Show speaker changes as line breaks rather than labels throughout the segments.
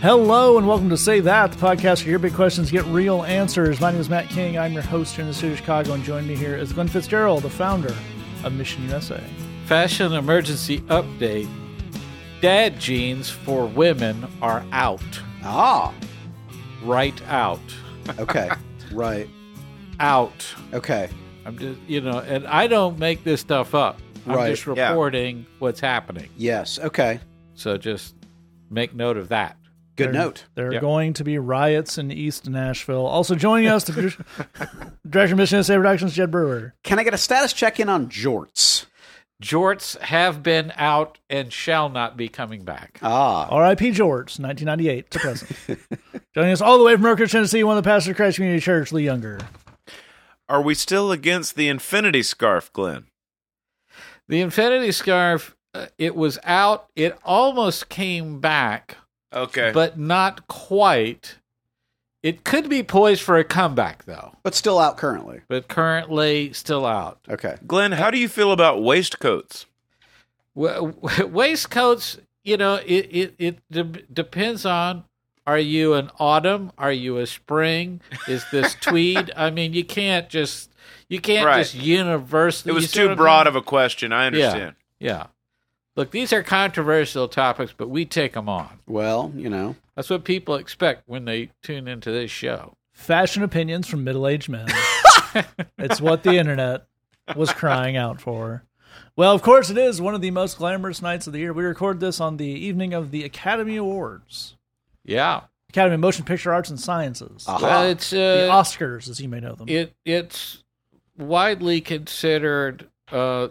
Hello and welcome to Say That, the podcast where your big questions get real answers. My name is Matt King. I'm your host here in the city of Chicago, and joining me here is Glenn Fitzgerald, the founder of Mission USA.
Fashion emergency update. Dad jeans for women are out.
Ah,
Right out.
okay, right,
Out.
okay,
I'm just, you know, and I don't make this stuff up. I'm
Right,
just
yeah.
reporting what's happening.
yes, okay.
So just make note of that.
Good
There-
note.
There are
Yep.
going to be riots in East Nashville. Also joining us, the producer- director of Mission USA Productions, Jed Brewer.
Can I get a status check in on jorts?
Jorts have been out and shall not be coming back.
Ah,
R.I.P. George, 1998 to present. joining us all the way from Mercury, Tennessee, one of the pastors of Christ Community Church, Lee Younger.
Are we still against the infinity scarf, Glenn?
The infinity scarf, uh, it was out. It almost came back,
Okay.
but not quite. It could be poised for a comeback, though,
but still out currently.
but currently still out.
Okay.
Glenn, how do you feel about waistcoats?
Wa- waistcoats, you know, it it it de- depends on. Are you an autumn? Are you a spring? Is this tweed? I mean, you can't just you can't
Right.
just universally.
It was
see what
too
I
broad
mean?
of a question. I understand.
Yeah. Look, these are controversial topics, but we take them on.
Well, you know,
That's what people expect when they tune into this show.
Fashion opinions from middle aged men. it's what the internet was crying out for. Well, of course, it is one of the most glamorous nights of the year. We record this on the evening of the Academy Awards,
Yeah.
Academy of Motion Picture Arts and Sciences,
Aha.
Well, it's
the
uh,
Oscars, as you may know them.
it it's widely considered uh,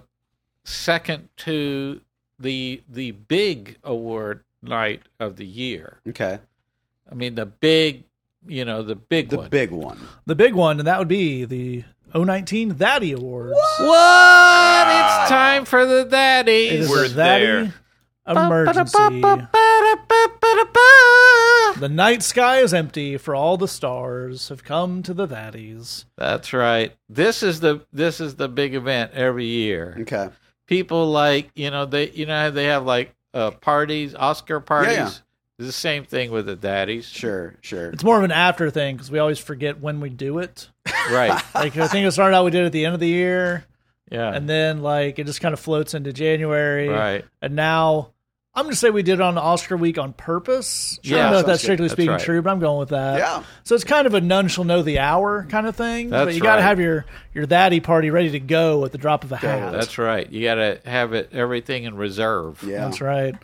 second to the the big award night of the year.
okay.
I mean, the big, you know, the big
The
one.
big one.
the big one, and that would be the 019 Thatty Awards.
What? It's time for the
It
daddies.
We're
a Thatty
there.
emergency. The night sky is empty, for all the stars have come to the Thatties.
That's right. This is the this is the big event every year.
Okay.
People like you know they you know they have like uh, parties, Oscar parties.
yeah.
It's the same thing with the daddies.
Sure, sure.
It's more of an after thing because we always forget when we do it.
Right.
Like I think it started out we did it at the end of the year,
Yeah.
and then like it just kind of floats into January,
right.
and now I'm gonna say we did it on Oscar week on purpose. I
Yeah,
don't know if
sounds
that's
good.
strictly
That's
speaking
right.
true, but I'm going with that.
Yeah.
So it's kind of a none shall know the hour kind of thing. but
That's
you got to have your your thatty party ready to go at the drop of a hat.
That's right. You got to have it everything in reserve.
Yeah.
That's right.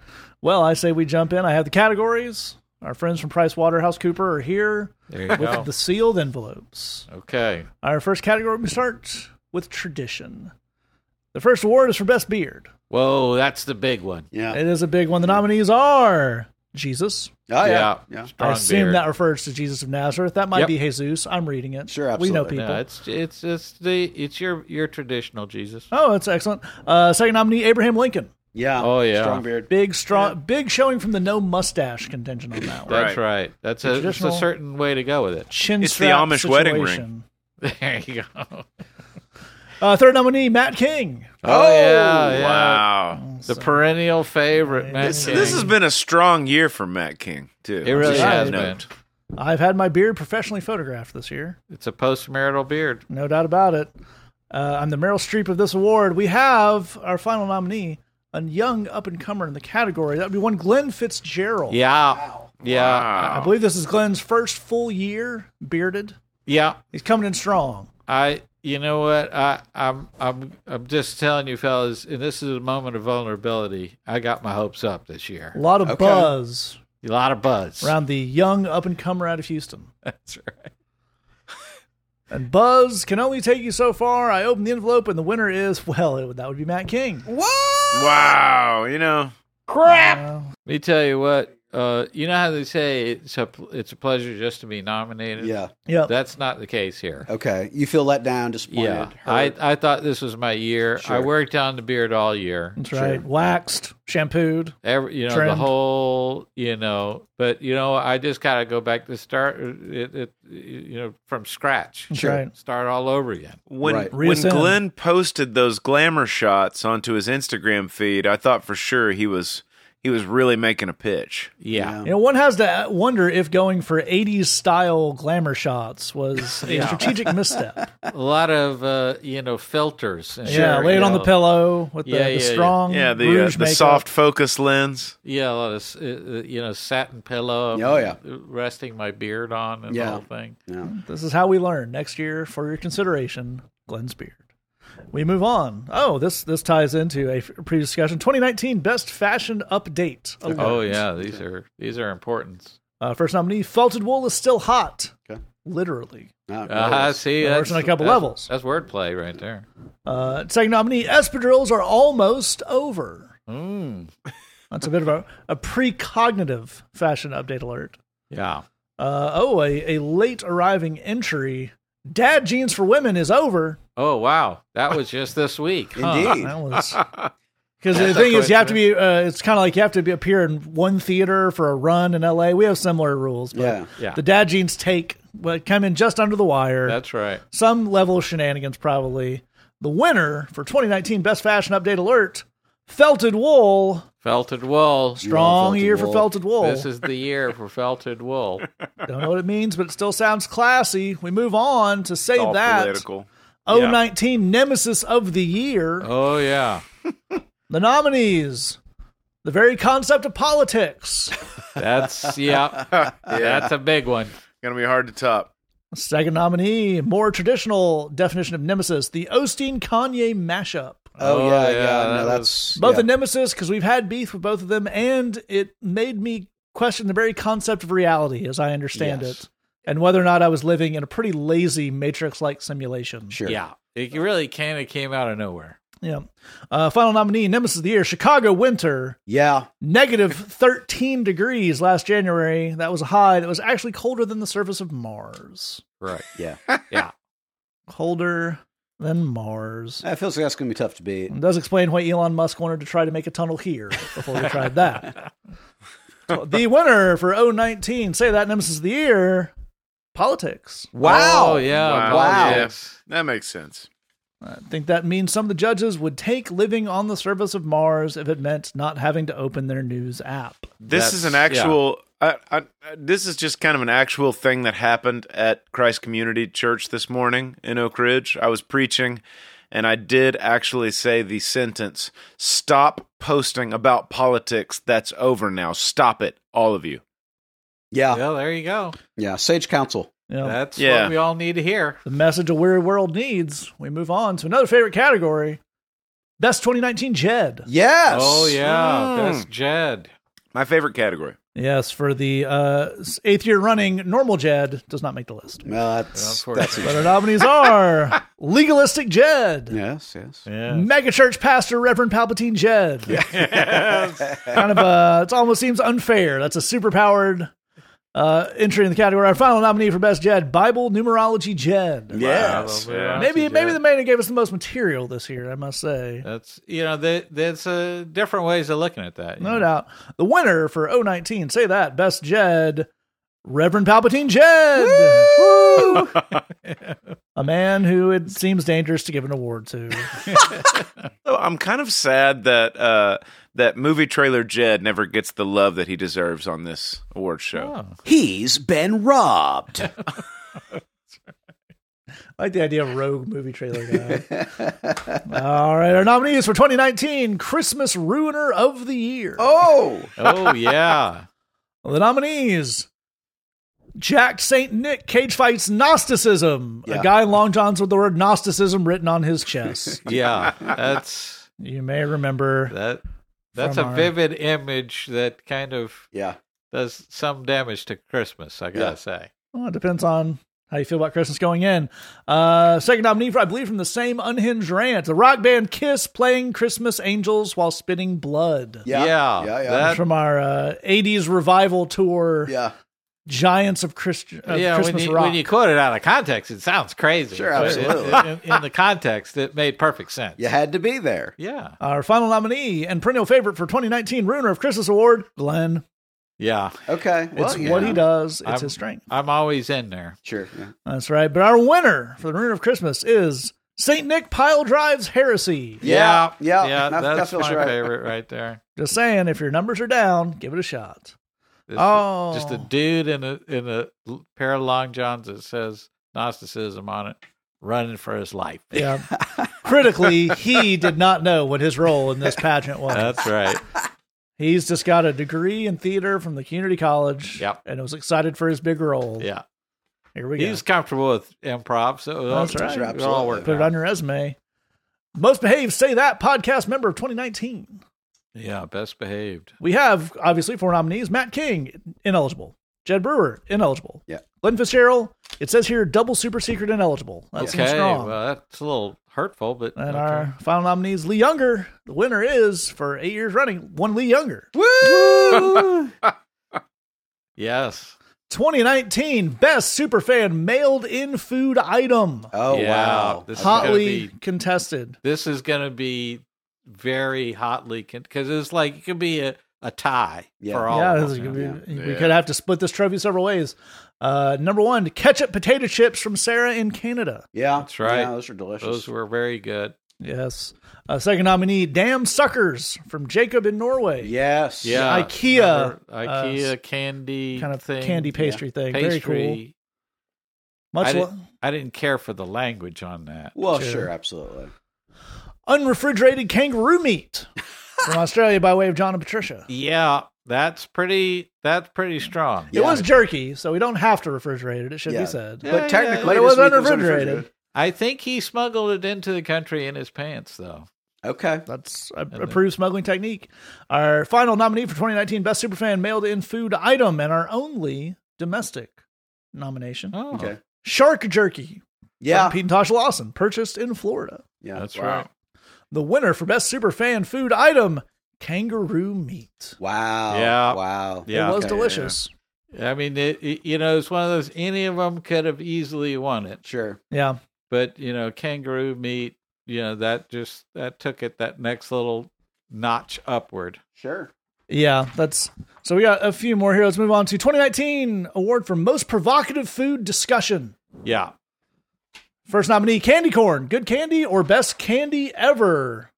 Well, I say we jump in. I have the categories. Our friends from Price Waterhouse Cooper are here
There you
with
go.
the sealed envelopes.
okay.
Our first category, we start with tradition. The first award is for Best Beard.
Whoa, that's the big one.
Yeah.
It is a big one. The nominees are Jesus.
Oh, yeah.
Yeah.
Yeah.
I assume
beard.
that refers to Jesus of Nazareth. That might
Yep.
be Jesus. I'm reading it.
Sure,
We know
absolutely.
people.
No, it's it's it's the it's your your traditional Jesus.
Oh, that's excellent. Uh, second nominee, Abraham Lincoln.
Yeah.
Oh, yeah.
Strong beard.
Big, strong, big showing from the no mustache contention on that one.
That's
Right.
right. That's a, it's a
traditional-
certain way to go with it.
Chin
It's the
strap
Amish wedding
situation.
There you go.
Uh, third nominee, Matt King.
Oh, yeah, yeah.
Wow.
The perennial favorite, Matt
This,
King.
this has been a strong year for Matt King, too.
It really
Right.
has
Note.
been.
I've had my beard professionally photographed this year.
It's a post-marital beard.
No doubt about it. Uh, I'm the Meryl Streep of this award. We have our final nominee, a young up and comer in the category. That would be one Glenn Fitzgerald.
Yeah. Yeah.
I believe this is Glenn's first full year bearded.
Yeah.
He's coming in strong.
I you know what? I I'm I'm I'm just telling you fellas, and this is a moment of vulnerability. I got my hopes up this year.
A lot of
Okay.
buzz
A lot of buzz.
around the young up and comer out of Houston.
That's right.
And buzz can only take you so far. I open the envelope, and the winner is, well, it, that would be Matt King.
Wow. You know,
Crap.
Uh,
Let me tell you what. Uh, you know how they say it's a it's a pleasure just to be nominated.
Yeah.
Yep.
that's not the case here.
Okay. You feel let down, disappointed.
Yeah, I
hurt.
I thought this was my year. I worked on the beard all year.
That's right. Waxed, shampooed.
Every, you know the whole you know, but you know I just gotta go back to start it, it you know from scratch.
That's
Sure.
right.
Start all over again.
When
Right.
when
Reascend.
Glenn posted those glamour shots onto his Instagram feed, I thought for sure he was he was really making a pitch.
Yeah.
You know, one has to wonder if going for 80s style glamour shots was a
Yeah.
strategic misstep.
a lot of uh, you know filters. And
yeah, lay
you
it on the pillow with the,
Yeah,
the
yeah, yeah.
strong
Yeah, the uh, the soft focus lens.
Yeah, a lot of uh, uh, you know satin pillow.
Oh, yeah.
resting my beard on and
Yeah.
the whole thing.
Yeah.
This is how we learn. Next year, for your consideration, Glenn's beard. We move on. Oh, this this ties into a previous discussion. 2019 Best Fashion Update.
Oh yeah, these are these are important.
Uh, first nominee, Felted Wool is still hot.
Okay.
Literally.
No,
Uh, see,
That works
that's
on a couple
that's-
levels.
That's wordplay right there.
Uh, second nominee, espadrilles are almost over.
Mm.
That's a bit of a, a precognitive fashion update alert.
Yeah.
Uh, oh, a, a late arriving entry. Dad jeans for women is over.
Oh wow, that was just this week. huh?
Indeed.
That was because the thing is, you have to be. Uh, it's kind of like you have to be appear in one theater for a run in L.A. We have similar rules, but
Yeah.
Yeah,
the dad jeans take well, come in just under the wire.
that's right.
Some level of shenanigans, probably. The winner for 2019 Best Fashion Update Alert: Felted Wool.
Felted wool.
Strong
felted
year for felted wool.
This is the year for felted wool.
Don't know what it means, but it still sounds classy. We move on to say
All
that
political.
019 Nemesis of the Year.
Oh yeah,
The nominees. The very concept of politics.
that's yeah, that's a big one.
Gonna be hard to top.
Second nominee, more traditional definition of Nemesis, the Osteen Kanye mashup.
Oh,
Oh,
yeah,
yeah,
yeah. No, that's
Both
yeah.
a nemesis because we've had beef with both of them, and it made me question the very concept of reality as I understand
Yes.
it, and whether or not I was living in a pretty lazy Matrix-like simulation.
sure.
Yeah, it really kind of came out of nowhere.
Yeah. Uh, final nominee, Nemesis of the Year, Chicago Winter,
Yeah.
negative 13 degrees last January. That was a high. That was actually colder than the surface of Mars.
Right.
Yeah.
Yeah.
Colder than Mars.
That feels like that's going to be tough to beat.
It does explain why Elon Musk wanted to try to make a tunnel here before we tried that. The winner for 019, say that Nemesis of the Year, politics.
Wow.
Oh yeah.
Wow.
Wow.
politics.
That makes sense.
I think that means some of the judges would take living on the surface of Mars if it meant not having to open their news app.
This
That's-
is an actual. I, I, I- this is just kind of an actual thing that happened at Christ Community Church this morning in Oak Ridge. I was preaching, and I did actually say the sentence: "Stop posting about politics. That's over now. Stop it, all of you."
Yeah.
Well, there you go.
Yeah. Sage counsel.
You know,
That's
Yeah.
what we all need to hear.
the message a weary world needs. We move on to another favorite category Best 2019 Jed.
Yes.
Oh yeah,
Mm.
that's Jed.
My favorite category.
Yes, for the uh, eighth year running, normal Jed does not make the list.
Well, that's
Well,
that's
But our nominees are Legalistic Jed,
yes, yes.
Yeah.
Megachurch Pastor Reverend Palpatine Jed. kind of uh it almost seems unfair. That's a superpowered uh entry in the category. Our final nominee for best Jed, Bible numerology Jed.
Yes.
Yeah.
Maybe
Jed.
maybe the man who gave us the most material this year, I must say.
That's you know, there, there's uh, different ways of looking at that.
No
know.
doubt. The winner for 019, say that, best Jed, Reverend Palpatine Jed. a man who it seems dangerous to give an award to.
So I'm kind of sad that uh, that movie trailer Jed never gets the love that he deserves on this award show.
Oh.
He's been robbed.
I like the idea of rogue movie trailer guy. All right, our nominees for 2019 Christmas Ruiner of the Year.
oh.
Oh yeah.
The nominees Jack St. Nick Cage Fights Gnosticism.
Yeah.
A guy in long johns with the word Gnosticism written on his chest.
Yeah. That's
you may remember.
that that's
From
a
our-
vivid image that kind of
Yeah.
does some damage to Christmas, I gotta
Yeah.
say.
Well, it depends on How you feel about Christmas going in? Uh, second nominee for, I believe, from the same unhinged rant, the rock band Kiss playing Christmas Angels while spitting blood.
Yeah.
Yeah,
Yeah. Yeah.
that-
From our uh, 80s revival tour,
yeah.
Giants of, Christ- of
yeah, when you,
Rock.
when you quote it out of context, it sounds crazy.
Sure,
but
absolutely.
In, in, in the context, it made perfect sense.
You had to be there.
Yeah.
our final nominee and perennial favorite for 2019 Ruiner of Christmas Award, Glenn.
Yeah.
Okay. Well,
it's
yeah.
what he does, it's
I'm-
his strength.
I'm always in there.
Sure. Yeah.
That's right. But our winner for the Ruiner of Christmas is St. Nick Pile Drives Heresy.
Yeah, yeah,
Yeah.
that- that
that's
feels
my
right.
favorite right there.
Just saying, if your numbers are down, give it a shot.
This-
Oh.
Just a oh. dude in a in a pair of long johns that says Gnosticism on it, running for his life.
Yeah. Critically, he did not know what his role in this pageant was.
That's right.
He's just got a degree in theater from the community college.
Yep.
And was excited for his big role.
Yeah.
Here we go.
He's comfortable with improv, so
That's right.
it all worked
Put it on your resume. Most behaved say that podcast member of 2019.
Yeah, best behaved.
We have obviously four nominees: Matt King, ineligible; Jed Brewer, ineligible;
Yeah.
Glenn Fitzgerald. It says here double super secret ineligible. That
okay,
strong.
well that's a little hurtful, but
and
okay.
our final nominees: Lee Younger. The winner is for eight years running one Lee Younger.
Woo!
yes,
2019 best superfan mailed in food item.
oh
Yeah,
wow.
this is
Hotly
be-
contested.
this is going to be very hotly because it's like it could be a, a tie
Yeah.
for all.
yeah,
of us,
is
you
gonna
know?
be- we
Yeah.
could have to split this trophy several ways. Uh, number one, ketchup potato chips from Sarah in Canada.
Yeah,
That's right.
Yeah, those are delicious.
Those were very good.
Yes. Uh, second nominee, Damn Suckers from Jacob in Norway.
yes.
Yeah,
IKEA,
remember IKEA candy
Kind of
thing,
candy pastry thing. Very cool. Much
I,
lo-
didn't, I didn't care for the language on that.
Well,
Sure.
sure, absolutely.
Unrefrigerated kangaroo meat from Australia by way of John and Patricia.
Yeah, that's pretty. That's pretty strong.
It
Yeah.
was jerky, so we don't have to refrigerate it. It should
Yeah.
be said.
Yeah,
but technically,
But it
this
was
week
unrefrigerated.
I think he smuggled it into the country in his pants, though.
Okay.
That's a
then-
approved smuggling technique. Our final nominee for 2019 Best Superfan mailed in food item and our only domestic nomination.
Oh,
Okay.
Shark jerky.
Yeah.
from Pete and Tasha Lawson, purchased in Florida.
Yeah.
that's
wow.
right.
The winner for Best super fan food item, kangaroo meat.
Wow.
Yeah.
Wow.
Yeah.
it was
Okay,
delicious.
I mean, it, it- you know, it's one of those. Any of them could have easily won it,
Sure.
Yeah.
but you know, kangaroo meat. You know, that just that took it that next little notch upward.
Sure.
Yeah, that's so we got a few more here. Let's move on to 2019 award for most provocative food discussion.
Yeah.
First nominee, candy corn, good candy or best candy ever.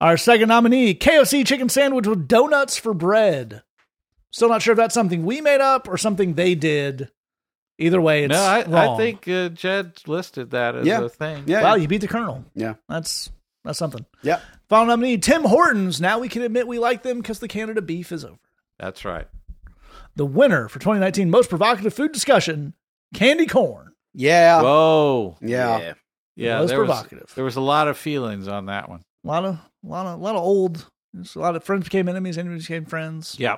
Our second nominee, KFC chicken sandwich with donuts for bread. Still not sure if that's something we made up or something they did. Either way, it's
no, I,
wrong.
I think uh, Jed listed that as
Yeah.
a thing.
Yeah.
Wow, you beat the colonel.
Yeah.
That's that's something.
Yeah.
Final nominee, Tim Hortons. Now we can admit we like them because the Canada beef is over.
That's right.
The winner for 2019 most provocative food discussion, candy corn.
Yeah.
Whoa.
yeah.
Yeah,
was
there was
provocative.
there was a lot of feelings on that one.
A lot of, a lot of, a lot of old. A lot of friends became enemies, enemies became friends.
Yeah,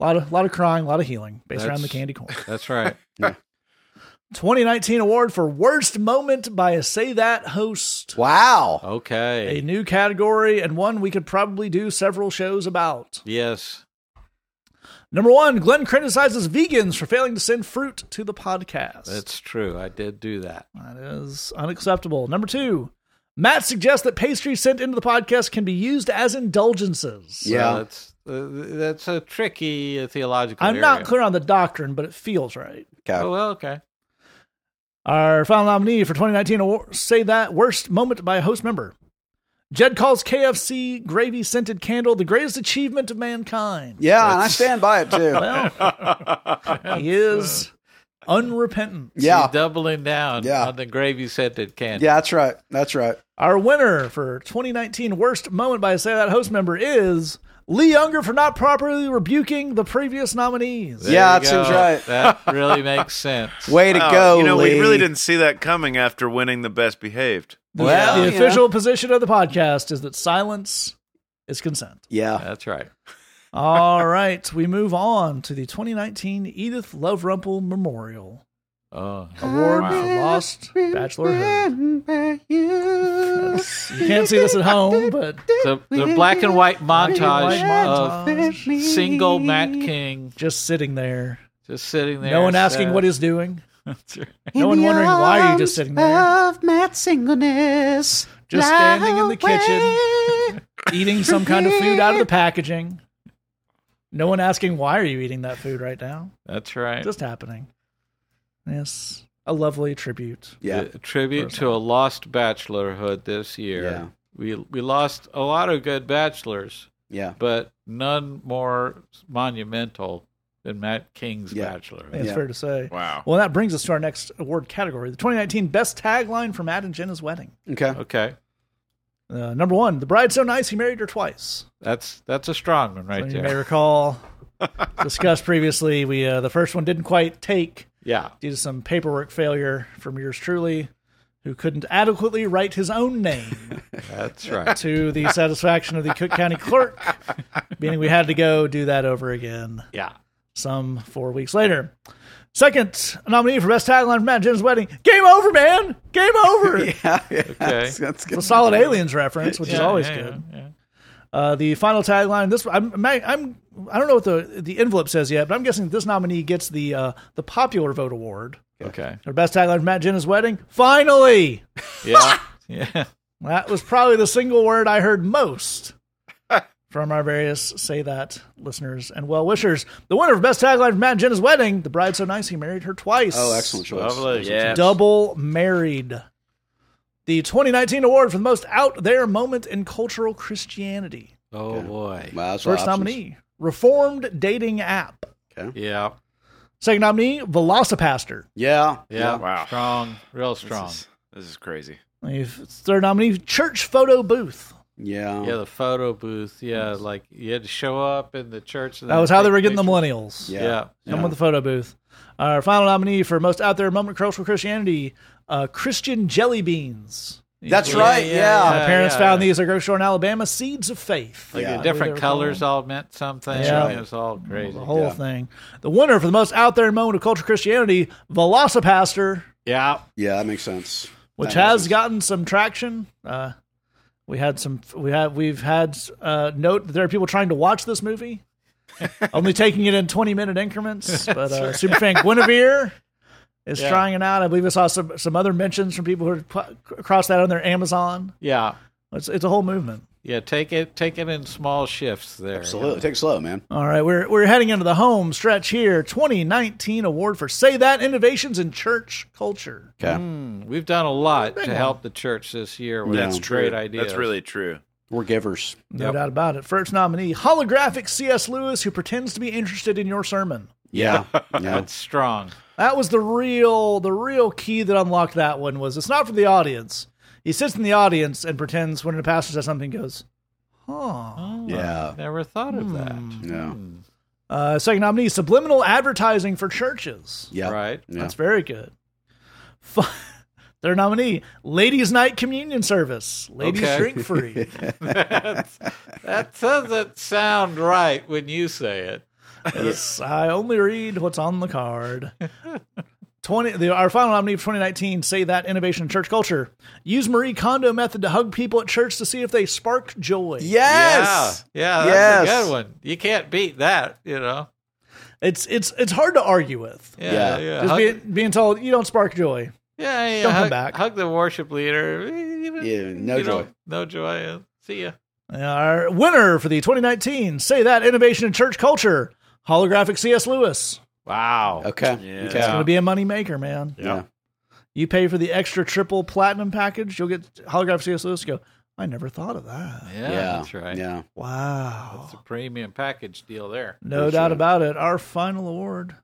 A lot of, a lot of crying, a lot of healing based around the candy corn.
that's right. yeah.
2019 award for worst moment by a Say That host.
Wow.
Okay.
A new category and one we could probably do several shows about.
Yes.
Number one, Glenn criticizes vegans for failing to send fruit to the podcast.
That's true. I did do that.
That is unacceptable. Number two, Matt suggests that pastries sent into the podcast can be used as indulgences.
So
Yeah.
that's uh, that's a tricky uh, theological.
I'm not clear on the doctrine, but it feels right.
Okay.
Oh well, okay.
Our final nominee for 2019 award, say that worst moment by a host member. Jed calls KFC gravy scented candle the greatest achievement of mankind.
yeah, and I stand by it too.
Well, he is unrepentant.
yeah.
He's doubling down
Yeah.
on the gravy scented candy.
Yeah, that's right. That's right.
Our winner for 2019 worst moment by a say that host member is Lee Younger for not properly rebuking the previous nominees.
There
Yeah,
you
that seems right.
That really makes sense.
Way to
Wow,
go,
You know,
Lee.
we really didn't see that coming after winning the best behaved.
The,
Well,
the
you
official position of the podcast is that silence is consent.
Yeah.
That's right.
All right, we move on to the 2019 Edith Love Rumpel Memorial.
Oh,
Award
wow.
for Lost Bachelorhood. Yes. You can't see this at home, but
the, the black and white montage,
white
of single Matt King
just sitting there.
just sitting there.
No one asking
sad.
what he's doing.
That's right.
No one wondering why you're just sitting there,
Of Matt singleness.
just standing in the kitchen, eating some kind of food out of the packaging. No one asking why are you eating that food right now.
That's right.
Just happening. Yes, a lovely tribute.
Yeah.
A tribute to a lost bachelorhood this year.
Yeah.
We we lost a lot of good bachelors,
Yeah.
but none more monumental than Matt King's
Yeah.
I think it's
Yeah.
fair to say.
Wow.
Well, that brings us to our next award category: the 2019 Best Tagline for Matt and Jenna's Wedding.
Okay.
Okay.
Uh, number one: The bride's so nice he married her twice.
That's that's a strong one
So
right
you may
there.
recall, discussed previously, we uh, the first one didn't quite take
Yeah.
due to some paperwork failure from yours truly, who couldn't adequately write his own name
That's right.
to the satisfaction of the Cook County clerk, meaning we had to go do that over again
Yeah.
Some four weeks later. Second nominee for best tagline for Matt and Jen's wedding: "Game over, man! Game over."
Yeah. yeah. That's, that's good.
It's a solid aliens reference, which is always
yeah,
good.
yeah, yeah.
Uh, the final tagline. This I'm, I'm I don't know what the the envelope says yet, but I'm guessing this nominee gets the uh, the popular vote award.
Okay.
Our best tagline for Matt Jenna's wedding. Finally,
Yeah. yeah.
that was probably the single word I heard most from our various say that listeners and well wishers. The winner of best tagline for Matt and Jenna's wedding. The bride so nice he married her twice.
Oh, excellent choice.
Lovely.
Yeah.
Double married. The 2019 award for the most out there moment in cultural Christianity.
Oh boy.
Wow, that's
First nominee, Reformed Dating App. Okay.
Yeah.
Second nominee, VelociPastor.
Yeah.
Yeah.
Wow.
Strong. Real
This
strong.
is, this is crazy.
We've- Third nominee, Church Photo Booth.
Yeah.
Yeah, the photo booth. Yeah, like you had to show up in the church. And
That was how they were getting the millennials.
Yeah.
Yeah.
Come with the photo booth. Our final nominee for most out there moment in cultural Christianity, uh, Christian Jelly Beans.
That's
Yeah,
right.
yeah,
Yeah.
My
yeah.
parents found these at a grocery store in Alabama. Seeds of Faith.
Like
Yeah.
the different
they were
colors all meant something.
Yeah.
It was all crazy.
The whole
Yeah.
thing. The winner for the most out there moment of cultural Christianity, VelociPastor,
Yeah.
Yeah, that makes sense.
which
That makes
has
sense.
gotten some traction. Uh, we had some. We have. We've had uh, note that there are people trying to watch this movie, only taking it in twenty minute increments. But uh, Superfan Guinevere is
Yeah.
trying it out. I believe I saw some some other mentions from people who crossed that on their Amazon.
Yeah.
It's it's a whole movement.
Yeah. Take it. Take it in small shifts there.
Absolutely. Take it slow, man.
All right, we're we're heading into the home stretch here. 2019 award for Say That Innovations in Church Culture.
Okay.
Hmm, we've done a lot
Big
to
one.
help the church this year with
That's
some
true.
great ideas.
That's really true.
We're givers.
No
Yep.
doubt about it. First nominee, holographic C.S. Lewis, who pretends to be interested in your sermon.
Yeah. yeah.
That's strong.
That was the real the real key that unlocked that one was it's not for the audience. He sits in the audience and pretends when the pastor says something goes, huh.
Oh,
Yeah.
Never thought of that.
Yeah.
Hmm.
Uh, second nominee, subliminal advertising for churches.
Yeah.
Right.
Yeah.
That's very good. F- Third nominee, Ladies' Night Communion Service. Ladies
Okay.
drink free.
That doesn't sound right when you say it.
Yes, I only read what's on the card. Twenty. The, our final nominee for 2019. Say that innovation in church culture. Use Marie Kondo method to hug people at church to see if they spark joy.
Yes.
Yeah. Yeah. That's
Yes.
a good one. You can't beat that, you know?
It's it's it's hard to argue with.
Yeah.
Yeah.
Yeah.
Just
Hug,
being, being told you don't spark joy.
yeah, yeah.
don't come back.
Hug the worship leader.
Yeah, no
you know,
joy.
no joy. See ya.
Our winner for the 2019 Say That Innovation in Church Culture. Holographic C.S. Lewis.
Wow.
Okay.
Yeah.
Okay.
It's going to be a money maker, man.
Yeah.
You pay for the extra triple platinum package, you'll get holographic C.S. Lewis. Go. I never thought of that.
Yeah,
Yeah.
that's right.
Yeah.
Wow.
That's a premium package deal there.
No
That's
doubt
right.
about it. Our final award.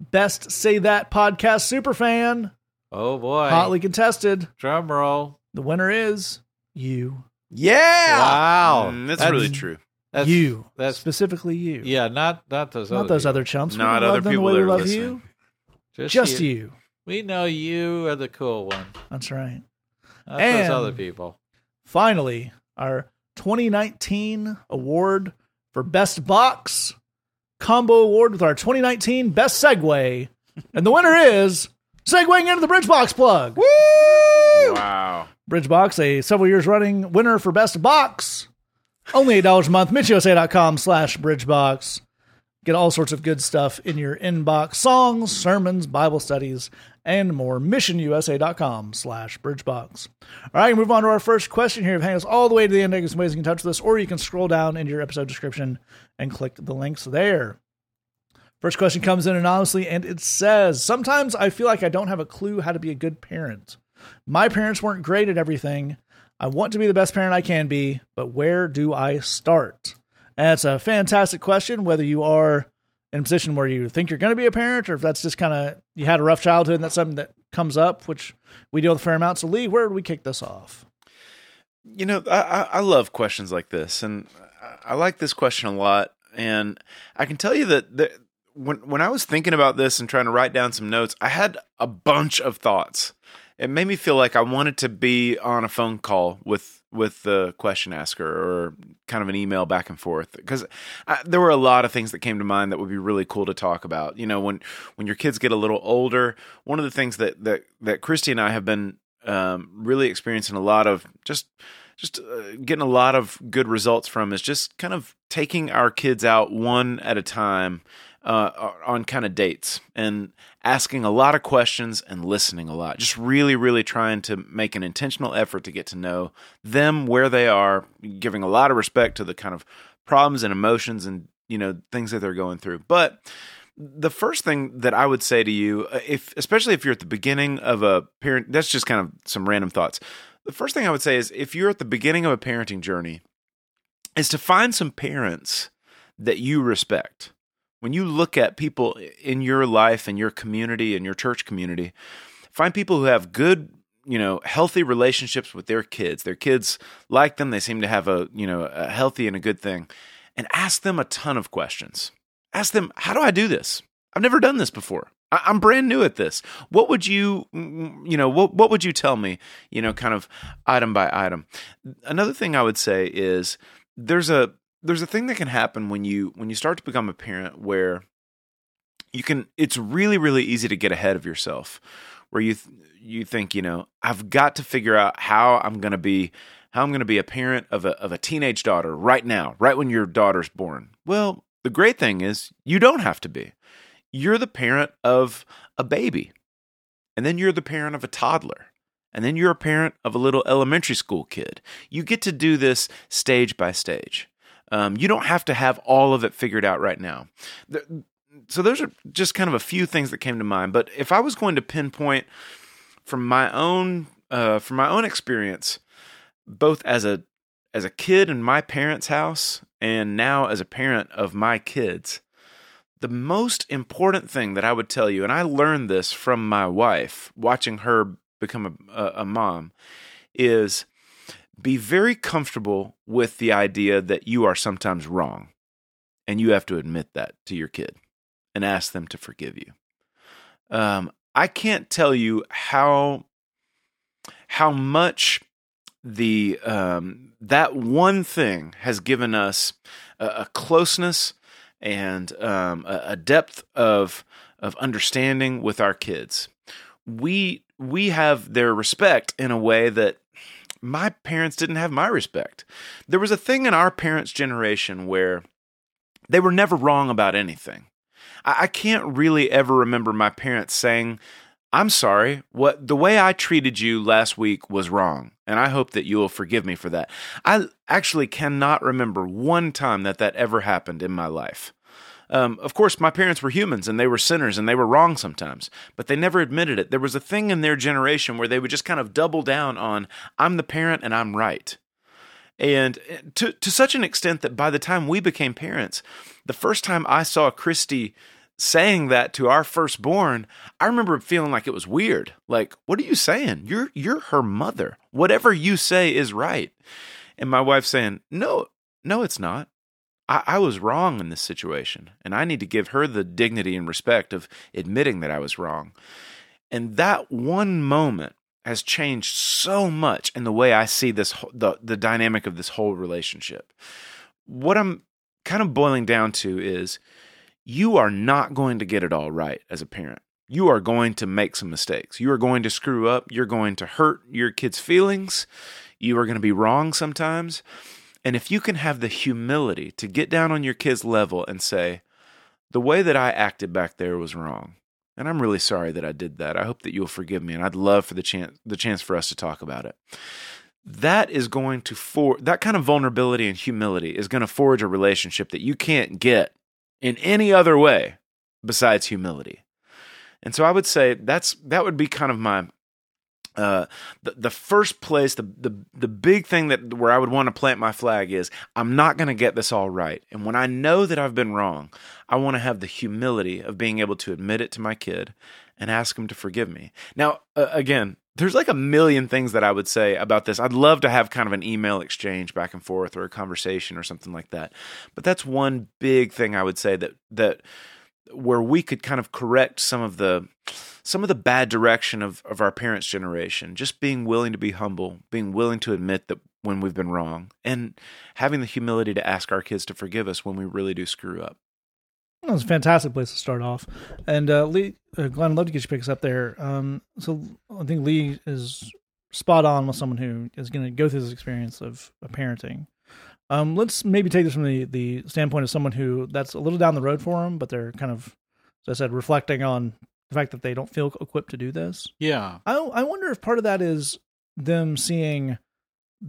Best Say That Podcast Superfan.
Oh boy.
Hotly contested.
Drum roll.
The winner is you.
Yeah.
Wow.
Mm, that's, really true.
That's,
you.
That's
Specifically you.
yeah. Not not those
Not
other
those
people.
other chumps. We
Not
love
other
them the
people
way
that
we
are
love
listening.
you.
Just,
Just
you.
you.
We know you are the cool one.
That's right.
Not
And-
those other people.
Finally, our 2019 award for Best Box Combo Award with our 2019 Best Segue. And the winner is Segueing into the Bridge Box plug. Woo!
Wow.
Bridge Box, a several years running winner for best box. Only $8 a month. MissionUSA.com slash Bridgebox. Get all sorts of good stuff in your inbox. Songs, sermons, Bible studies, and more. MissionUSA.com slash Bridgebox. All right, move on to our first question here. Hang us all the way to the end. There's some ways you can touch this, or you can scroll down into your episode description and click the links there. First question comes in anonymously, and it says Sometimes I feel like I don't have a clue how to be a good parent. My parents weren't great at everything. I want to be the best parent I can be, but where do I start? And it's a fantastic question, whether you are in a position where you think you're going to be a parent, or if that's just kind of you had a rough childhood and that's something that comes up, which we deal with a fair amount. So, Lee, where do we kick this off?
You know, I, I love questions like this, and I like this question a lot. And I can tell you that the, when when I was thinking about this and trying to write down some notes, I had a bunch of thoughts. It made me feel like I wanted to be on a phone call with with the question asker or kind of an email back and forth because there were a lot of things that came to mind that would be really cool to talk about. You know, when when your kids get a little older, one of the things that that that Christy and I have been um, really experiencing a lot of just just uh, getting a lot of good results from is just kind of taking our kids out one at a time uh, on kind of dates and asking a lot of questions and listening a lot. Just really, really trying to make an intentional effort to get to know them where they are, giving a lot of respect to the kind of problems and emotions and you know things that they're going through. But the first thing that I would say to you, uh, if especially if you're at the beginning of a parent, that's just kind of some random thoughts. The first thing I would say is if you're at the beginning of a parenting journey, is to find some parents that you respect. When you look at people in your life and your community and your church community, find people who have good you know healthy relationships with their kids. Their kids like them. They seem to have a you know a healthy and a good thing. And ask them a ton of questions. Ask them how do i do this? I've never done this before. I'm brand new at this. What would you mm, you know what what would you tell me you know kind of item by item? Another thing i would say is there's a there's a thing that can happen when you when you start to become a parent where you can it's really really easy to get ahead of yourself where you th- you think you know I've got to figure out how I'm going to be how I'm going to be a parent of a of a teenage daughter right now right when your daughter's born. Well the great thing is you don't have to be. You're the parent of a baby and then you're the parent of a toddler and then you're a parent of a little elementary school kid. You get to do this stage by stage um, you don't have to have all of it figured out right now. So those are just kind of a few things that came to mind but if i was going to pinpoint from my own uh, from my own experience both as a as a kid in my parents house and now as a parent of my kids the most important thing that i would tell you and i learned this from my wife watching her become a, a mom is be very comfortable with the idea that you are sometimes wrong and you have to admit that to your kid and ask them to forgive you. Um, I can't tell you how how much the um, that one thing has given us a, a closeness and um, a, a depth of of understanding with our kids. We we have their respect in a way that my parents didn't have my respect. There was a thing in our parents' generation where they were never wrong about anything. I, I can't really ever remember my parents saying, "I'm sorry. What the way I treated you last week was wrong, and I hope that you will forgive me for that." I actually cannot remember one time that that ever happened in my life. Um, of course, my parents were humans and they were sinners and they were wrong sometimes, but they never admitted it. There was a thing in their generation where they would just kind of double down on, I'm the parent and I'm right. And eh, to, to such an extent that by the time we became parents, the first time I saw Christy saying that to our firstborn, I remember feeling like it was weird. Like, what are you saying? You're you're her mother. Whatever you say is right. And my wife saying, No, no, it's not. I, I was wrong in this situation, and I need to give her the dignity and respect of admitting that I was wrong. And that one moment has changed so much in the way I see this the the dynamic of this whole relationship. What I'm kind of boiling down to is you are not going to get it all right as a parent. you are going to make some mistakes. You are going to screw up. You're going to hurt your kids' feelings. You are going to be wrong sometimes. And if you can have the humility to get down on your kids' level and say, the way that I acted back there was wrong. And I'm really sorry that I did that. I hope that you'll forgive me and I'd love for the chance the chance for us to talk about it. That is going to for that kind of vulnerability and humility is going to forge a relationship that you can't get in any other way besides humility. And so I would say that's that would be kind of my uh, the the first place, the the the big thing that where I would want to plant my flag is I'm not going to get this all right, and when I know that I've been wrong, I want to have the humility of being able to admit it to my kid and ask him to forgive me. Now, uh, again, there's like a million things that I would say about this. I'd love to have kind of an email exchange back and forth or a conversation or something like that, but that's one big thing I would say that that where we could kind of correct some of the some of the bad direction of, of our parents' generation, just being willing to be humble, being willing to admit that when we've been wrong, and having the humility to ask our kids to forgive us when we really do screw up.
That was a fantastic place to start off. And uh, Lee, uh, Glenn, I'd love to get you picks up there. Um, so I think Lee is spot on with someone who is going to go through this experience of, of parenting. Um, let's maybe take this from the, the standpoint of someone who that's a little down the road for them, but they're kind of, as I said, reflecting on the fact that they don't feel equipped to do this.
Yeah.
I I wonder if part of that is them seeing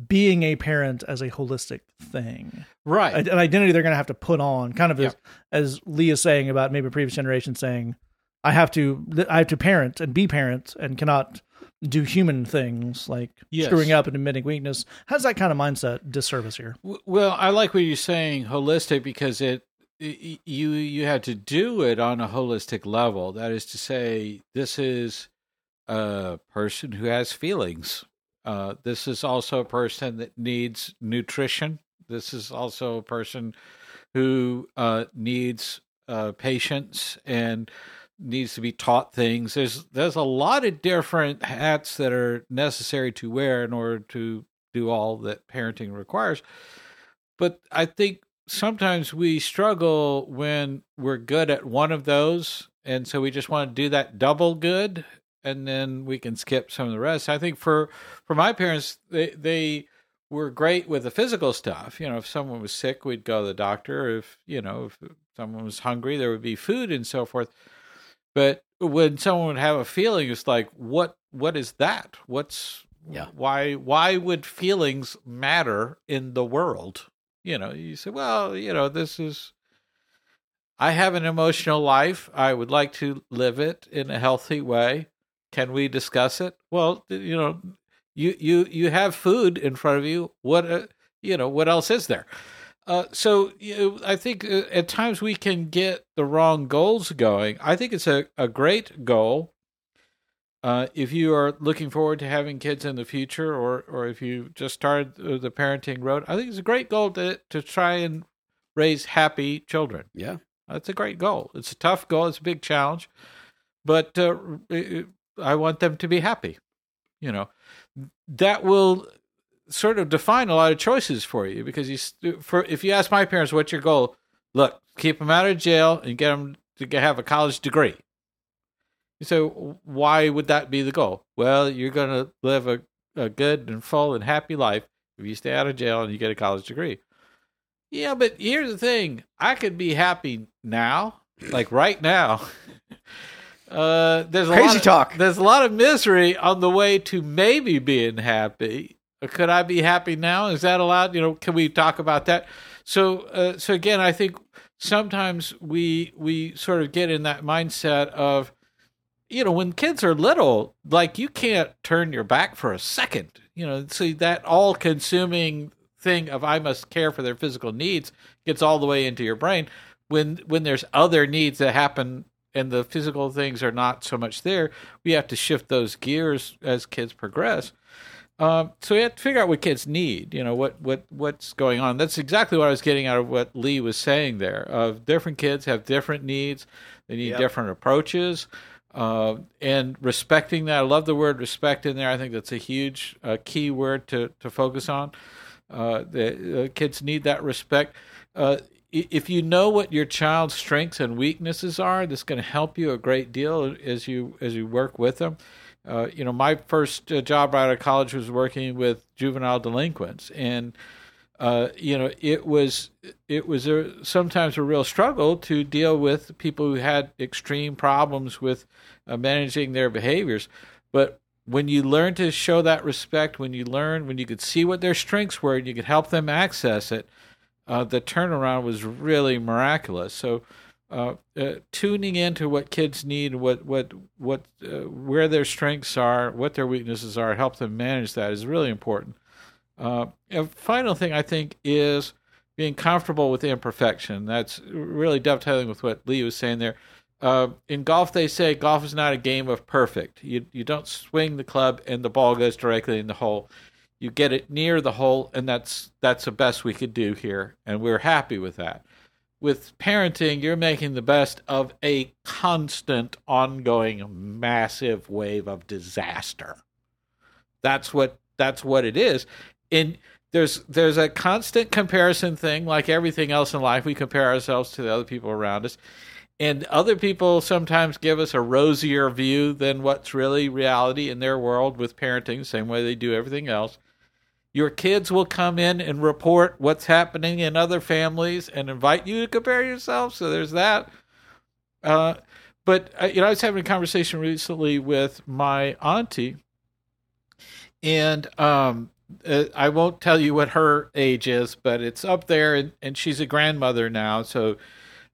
being a parent as a holistic thing,
Right.
an identity they're going to have to put on, kind of as, as Lee is saying about maybe a previous generation saying, I have to I have to parent and be parent and cannot do human things like
Yes.
screwing up and admitting weakness. How does that kind of mindset disservice here?
Well, I like what you're saying holistic because it you you had to do it on a holistic level. That is to say, this is a person who has feelings. Uh, this is also a person that needs nutrition. This is also a person who uh, needs uh, patience and needs to be taught things. There's there's a lot of different hats that are necessary to wear in order to do all that parenting requires. But I think sometimes we struggle when we're good at one of those, and so we just want to do that double good, and then we can skip some of the rest. I think for for my parents, they they were great with the physical stuff. You know, if someone was sick, we'd go to the doctor. If you know, if someone was hungry, there would be food and so forth. But when someone would have a feeling, it's like, what what is that? What's
Yeah.
why why would feelings matter in the world? You know, you say, well, you know, this is I have an emotional life. I would like to live it in a healthy way. Can we discuss it? Well, you know, you you you have food in front of you. What uh, you know? What else is there? Uh, so you know, I think uh, at times we can get the wrong goals going. I think it's a, a great goal. Uh, if you are looking forward to having kids in the future, or or if you just started uh, the parenting road, I think it's a great goal to to try and raise happy children.
Yeah.
That's a great goal. It's a tough goal. It's a big challenge, but uh, I want them to be happy. You know, that will sort of define a lot of choices for you because you for if you ask my parents what's your goal, look, keep them out of jail and get them to have a college degree. You say, why would that be the goal? Well, you're going to live a, a good and full and happy life if you stay out of jail and you get a college degree. Yeah, but here's the thing: I could be happy now, like right now. Uh, there's a
Crazy
lot of,
talk.
There's a lot of misery on the way to maybe being happy. Could I be happy now? Is that allowed? You know, can we talk about that? So, uh, so again, I think sometimes we we sort of get in that mindset of, you know, when kids are little, like you can't turn your back for a second. You know, see that all consuming thing of I must care for their physical needs gets all the way into your brain. When when there's other needs that happen and the physical things are not so much there, we have to shift those gears as kids progress. Um, so we have to figure out what kids need. You know what what what's going on. That's exactly what I was getting out of what Lee was saying there. Of different kids have different needs. They need
Yep.
different approaches. Uh, and respecting that, I love the word respect in there. I think that's a huge uh, key word to to focus on. Uh, the uh, kids need that respect. Uh, if you know what your child's strengths and weaknesses are, that's going to help you a great deal as you as you work with them. Uh, you know, my first uh, job right out of college was working with juvenile delinquents, and uh, you know, it was it was a, sometimes a real struggle to deal with people who had extreme problems with uh, managing their behaviors. But when you learn to show that respect, when you learn, when you could see what their strengths were, and you could help them access it, uh, the turnaround was really miraculous. So. Uh, uh, tuning into what kids need, what what what uh, where their strengths are, what their weaknesses are, help them manage that is really important. Uh, and final thing I think is being comfortable with imperfection. That's really dovetailing with what Lee was saying there. Uh, in golf, they say golf is not a game of perfect. You you don't swing the club and the ball goes directly in the hole. You get it near the hole, and that's that's the best we could do here, and we're happy with that. With parenting, you're making the best of a constant, ongoing, massive wave of disaster. That's what that's what it is. And there's there's a constant comparison thing, like everything else in life. We compare ourselves to the other people around us, and other people sometimes give us a rosier view than what's really reality in their world with parenting, the same way they do everything else. Your kids will come in and report what's happening in other families and invite you to compare yourself. So there's that. Uh, but uh, you know, I was having a conversation recently with my auntie, and um, uh, I won't tell you what her age is, but it's up there, and, and she's a grandmother now. So,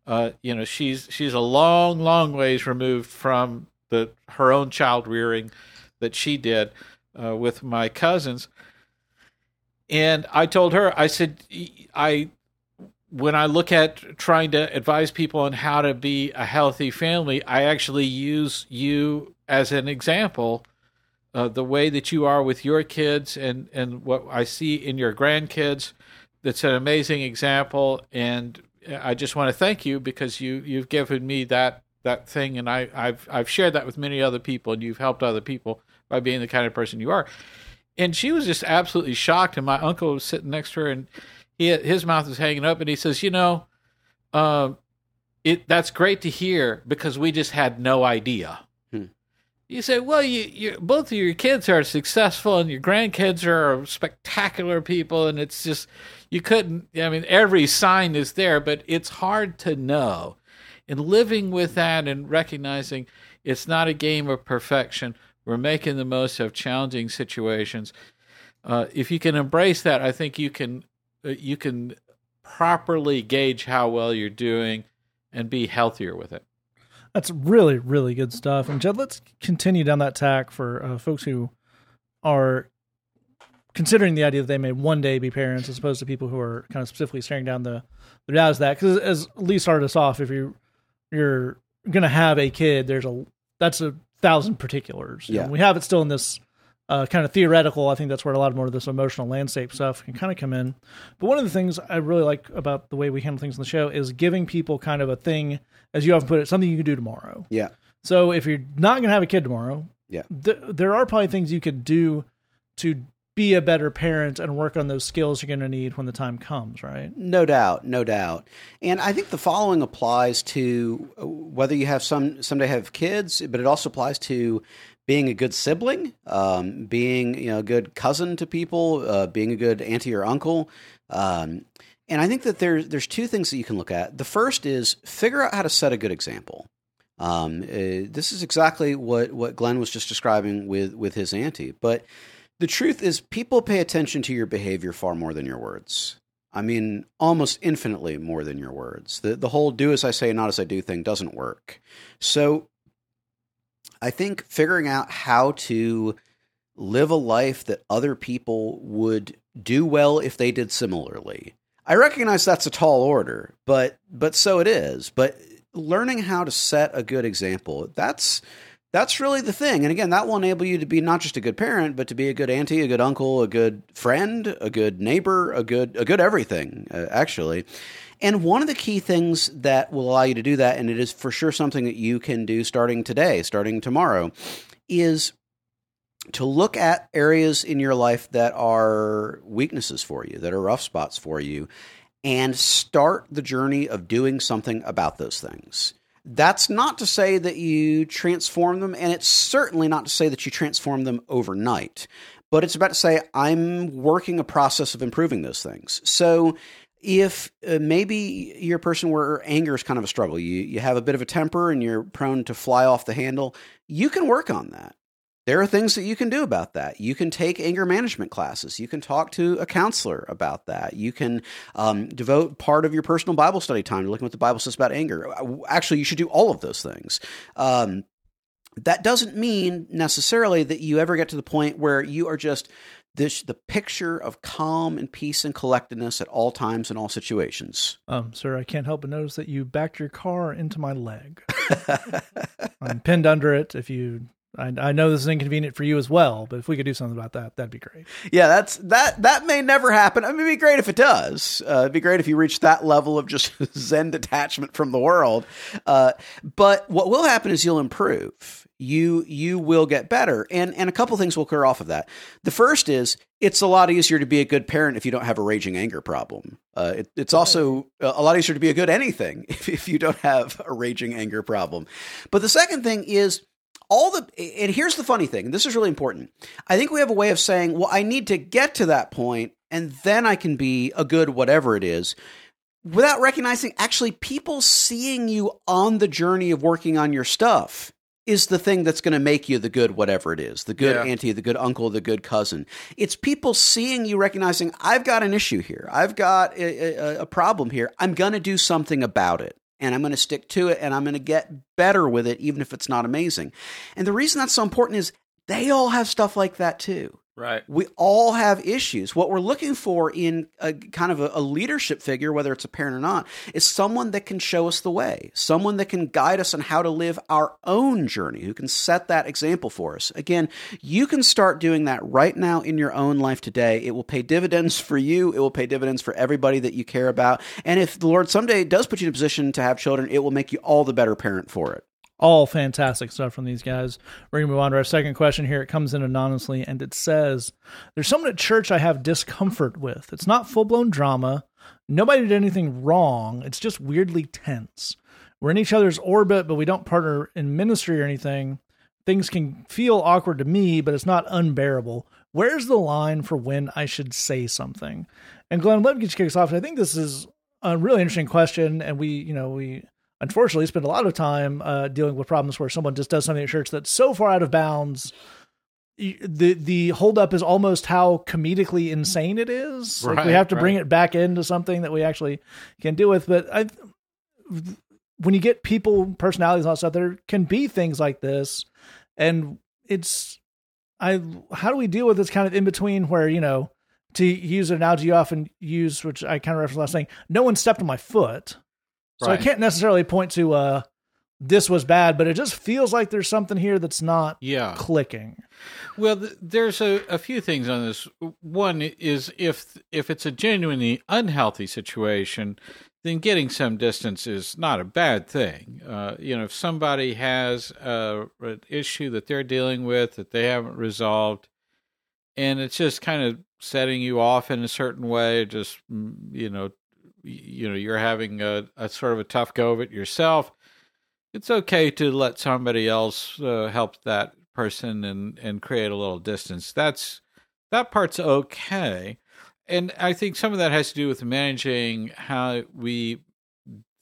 uh, you know, she's she's a long, long ways removed from the her own child rearing that she did uh, with my cousins. And I told her, I said, I when I look at trying to advise people on how to be a healthy family, I actually use you as an example. Uh, the way that you are with your kids and, and what I see in your grandkids, that's an amazing example. And I just want to thank you because you, you've given me that, that thing. And I, I've, I've shared that with many other people and you've helped other people by being the kind of person you are. And she was just absolutely shocked. And my uncle was sitting next to her and he, his mouth was hanging up and he says, you know, uh, it, that's great to hear because we just had no idea you say, well, you, you both of your kids are successful and your grandkids are spectacular people, and it's just you couldn't. I mean, every sign is there, but it's hard to know. And living with that and recognizing it's not a game of perfection, we're making the most of challenging situations. Uh, if you can embrace that, I think you can uh, you can properly gauge how well you're doing and be healthier with it.
That's really, really good stuff. And Jed, let's continue down that tack for uh, folks who are considering the idea that they may one day be parents, as opposed to people who are kind of specifically staring down the the of that. Because as Lee started us off, if you you're to have a kid, there's a that's a thousand particulars.
Yeah.
And we have it still in this uh, kind of theoretical. I think that's where a lot more of this emotional landscape stuff can kind of come in. But one of the things I really like about the way we handle things on the show is giving people kind of a thing, as you often put it, something you can do tomorrow.
Yeah.
So if you're not going to have a kid tomorrow,
Yeah.
th- there are probably things you could do to be a better parent and work on those skills you're going to need when the time comes, right?
No doubt, no doubt. And I think the following applies to uh, whether you have some someday have kids, but it also applies to being a good sibling, um, being you know a good cousin to people, uh, being a good auntie or uncle. Um, and I think that there's there's two things that you can look at. The first is figure out how to set a good example. Um, uh, this is exactly what what Glenn was just describing with with his auntie, but the truth is people pay attention to your behavior far more than your words. I mean, almost infinitely more than your words. The the whole do as I say, not as I do thing doesn't work. So I think figuring out how to live a life that other people would do well if they did similarly. I recognize that's a tall order, but but so it is. But learning how to set a good example, that's that's really the thing. And again, that will enable you to be not just a good parent, but to be a good auntie, a good uncle, a good friend, a good neighbor, a good a good everything, uh, actually. And one of the key things that will allow you to do that, and it is for sure something that you can do starting today, starting tomorrow, is to look at areas in your life that are weaknesses for you, that are rough spots for you, and start the journey of doing something about those things. That's not to say that you transform them, and it's certainly not to say that you transform them overnight, but it's about to say, I'm working a process of improving those things. So if uh, maybe you're a person where anger is kind of a struggle, you, you have a bit of a temper and you're prone to fly off the handle, you can work on that. There are things that you can do about that. You can take anger management classes. You can talk to a counselor about that. You can um, devote part of your personal Bible study time to looking at what the Bible says about anger. Uh, actually, you should do all of those things. Um, that doesn't mean necessarily that you ever get to the point where you are just this the picture of calm and peace and collectedness at all times in all situations.
Um, sir, I can't help but notice that you backed your car into my leg. I'm pinned under it. If you, I, I, know this is inconvenient for you as well, but if we could do something about that, that'd be great.
Yeah, that's that. That may never happen. I mean, it'd be great if it does. Uh, it'd be great if you reach that level of just Zen detachment from the world. Uh, but what will happen is you'll improve you you will get better and and a couple things will occur off of that the first is it's a lot easier to be a good parent if you don't have a raging anger problem uh, it, it's also a lot easier to be a good anything if, if you don't have a raging anger problem but the second thing is all the and here's the funny thing this is really important. I think we have a way of saying well i need to get to that point and then i can be a good whatever it is without recognizing actually people seeing you on the journey of working on your stuff is the thing that's going to make you the good whatever it is the good yeah. auntie the good uncle the good cousin. It's people seeing you recognizing i've got an issue here. I've got a, a, a problem here. I'm going to do something about it and i'm going to stick to it and i'm going to get better with it even if it's not amazing. And the reason that's so important is they all have stuff like that too
Right.
We all have issues. What we're looking for in a kind of a, a, leadership figure, whether it's a parent or not, is someone that can show us the way, someone that can guide us on how to live our own journey, who can set that example for us. Again, you can start doing that right now in your own life today. It will pay dividends for you, it will pay dividends for everybody that you care about. And if the Lord someday does put you in a position to have children, it will make you all the better parent for it
all fantastic stuff from these guys. We're going to move on to our second question here. It comes in anonymously and it says, There's someone at church I have discomfort with. It's not full blown drama. Nobody did anything wrong. It's just weirdly tense. We're in each other's orbit, but we don't partner in ministry or anything. Things can feel awkward to me, but it's not unbearable. Where's the line for when I should say something? And Glenn, let me get you kicked off. I think this is a really interesting question, and we, you know, we unfortunately spend a lot of time uh, dealing with problems where someone just does something at church that's so far out of bounds the the holdup is almost how comedically insane it is. Right, like we have to right. bring it back into something that we actually can deal with. But I, when you get people, personalities, and all that stuff, there can be things like this, and it's I. How do we deal with this kind of in between where you know to use an analogy you often use, which I kind of referenced last thing. No one stepped on my foot. So right. I can't necessarily point to uh this was bad, but it just feels like there's something here that's not
yeah.
clicking.
Well, th- there's a, a few things on this. One is if if it's a genuinely unhealthy situation, then getting some distance is not a bad thing. Uh, you know, if somebody has a, an issue that they're dealing with that they haven't resolved, and it's just kind of setting you off in a certain way, just mm, you know, you know you're having a, a sort of a tough go of it yourself it's okay to let somebody else uh, help that person and and create a little distance. That's that part's okay. And i think some of that has to do with managing how we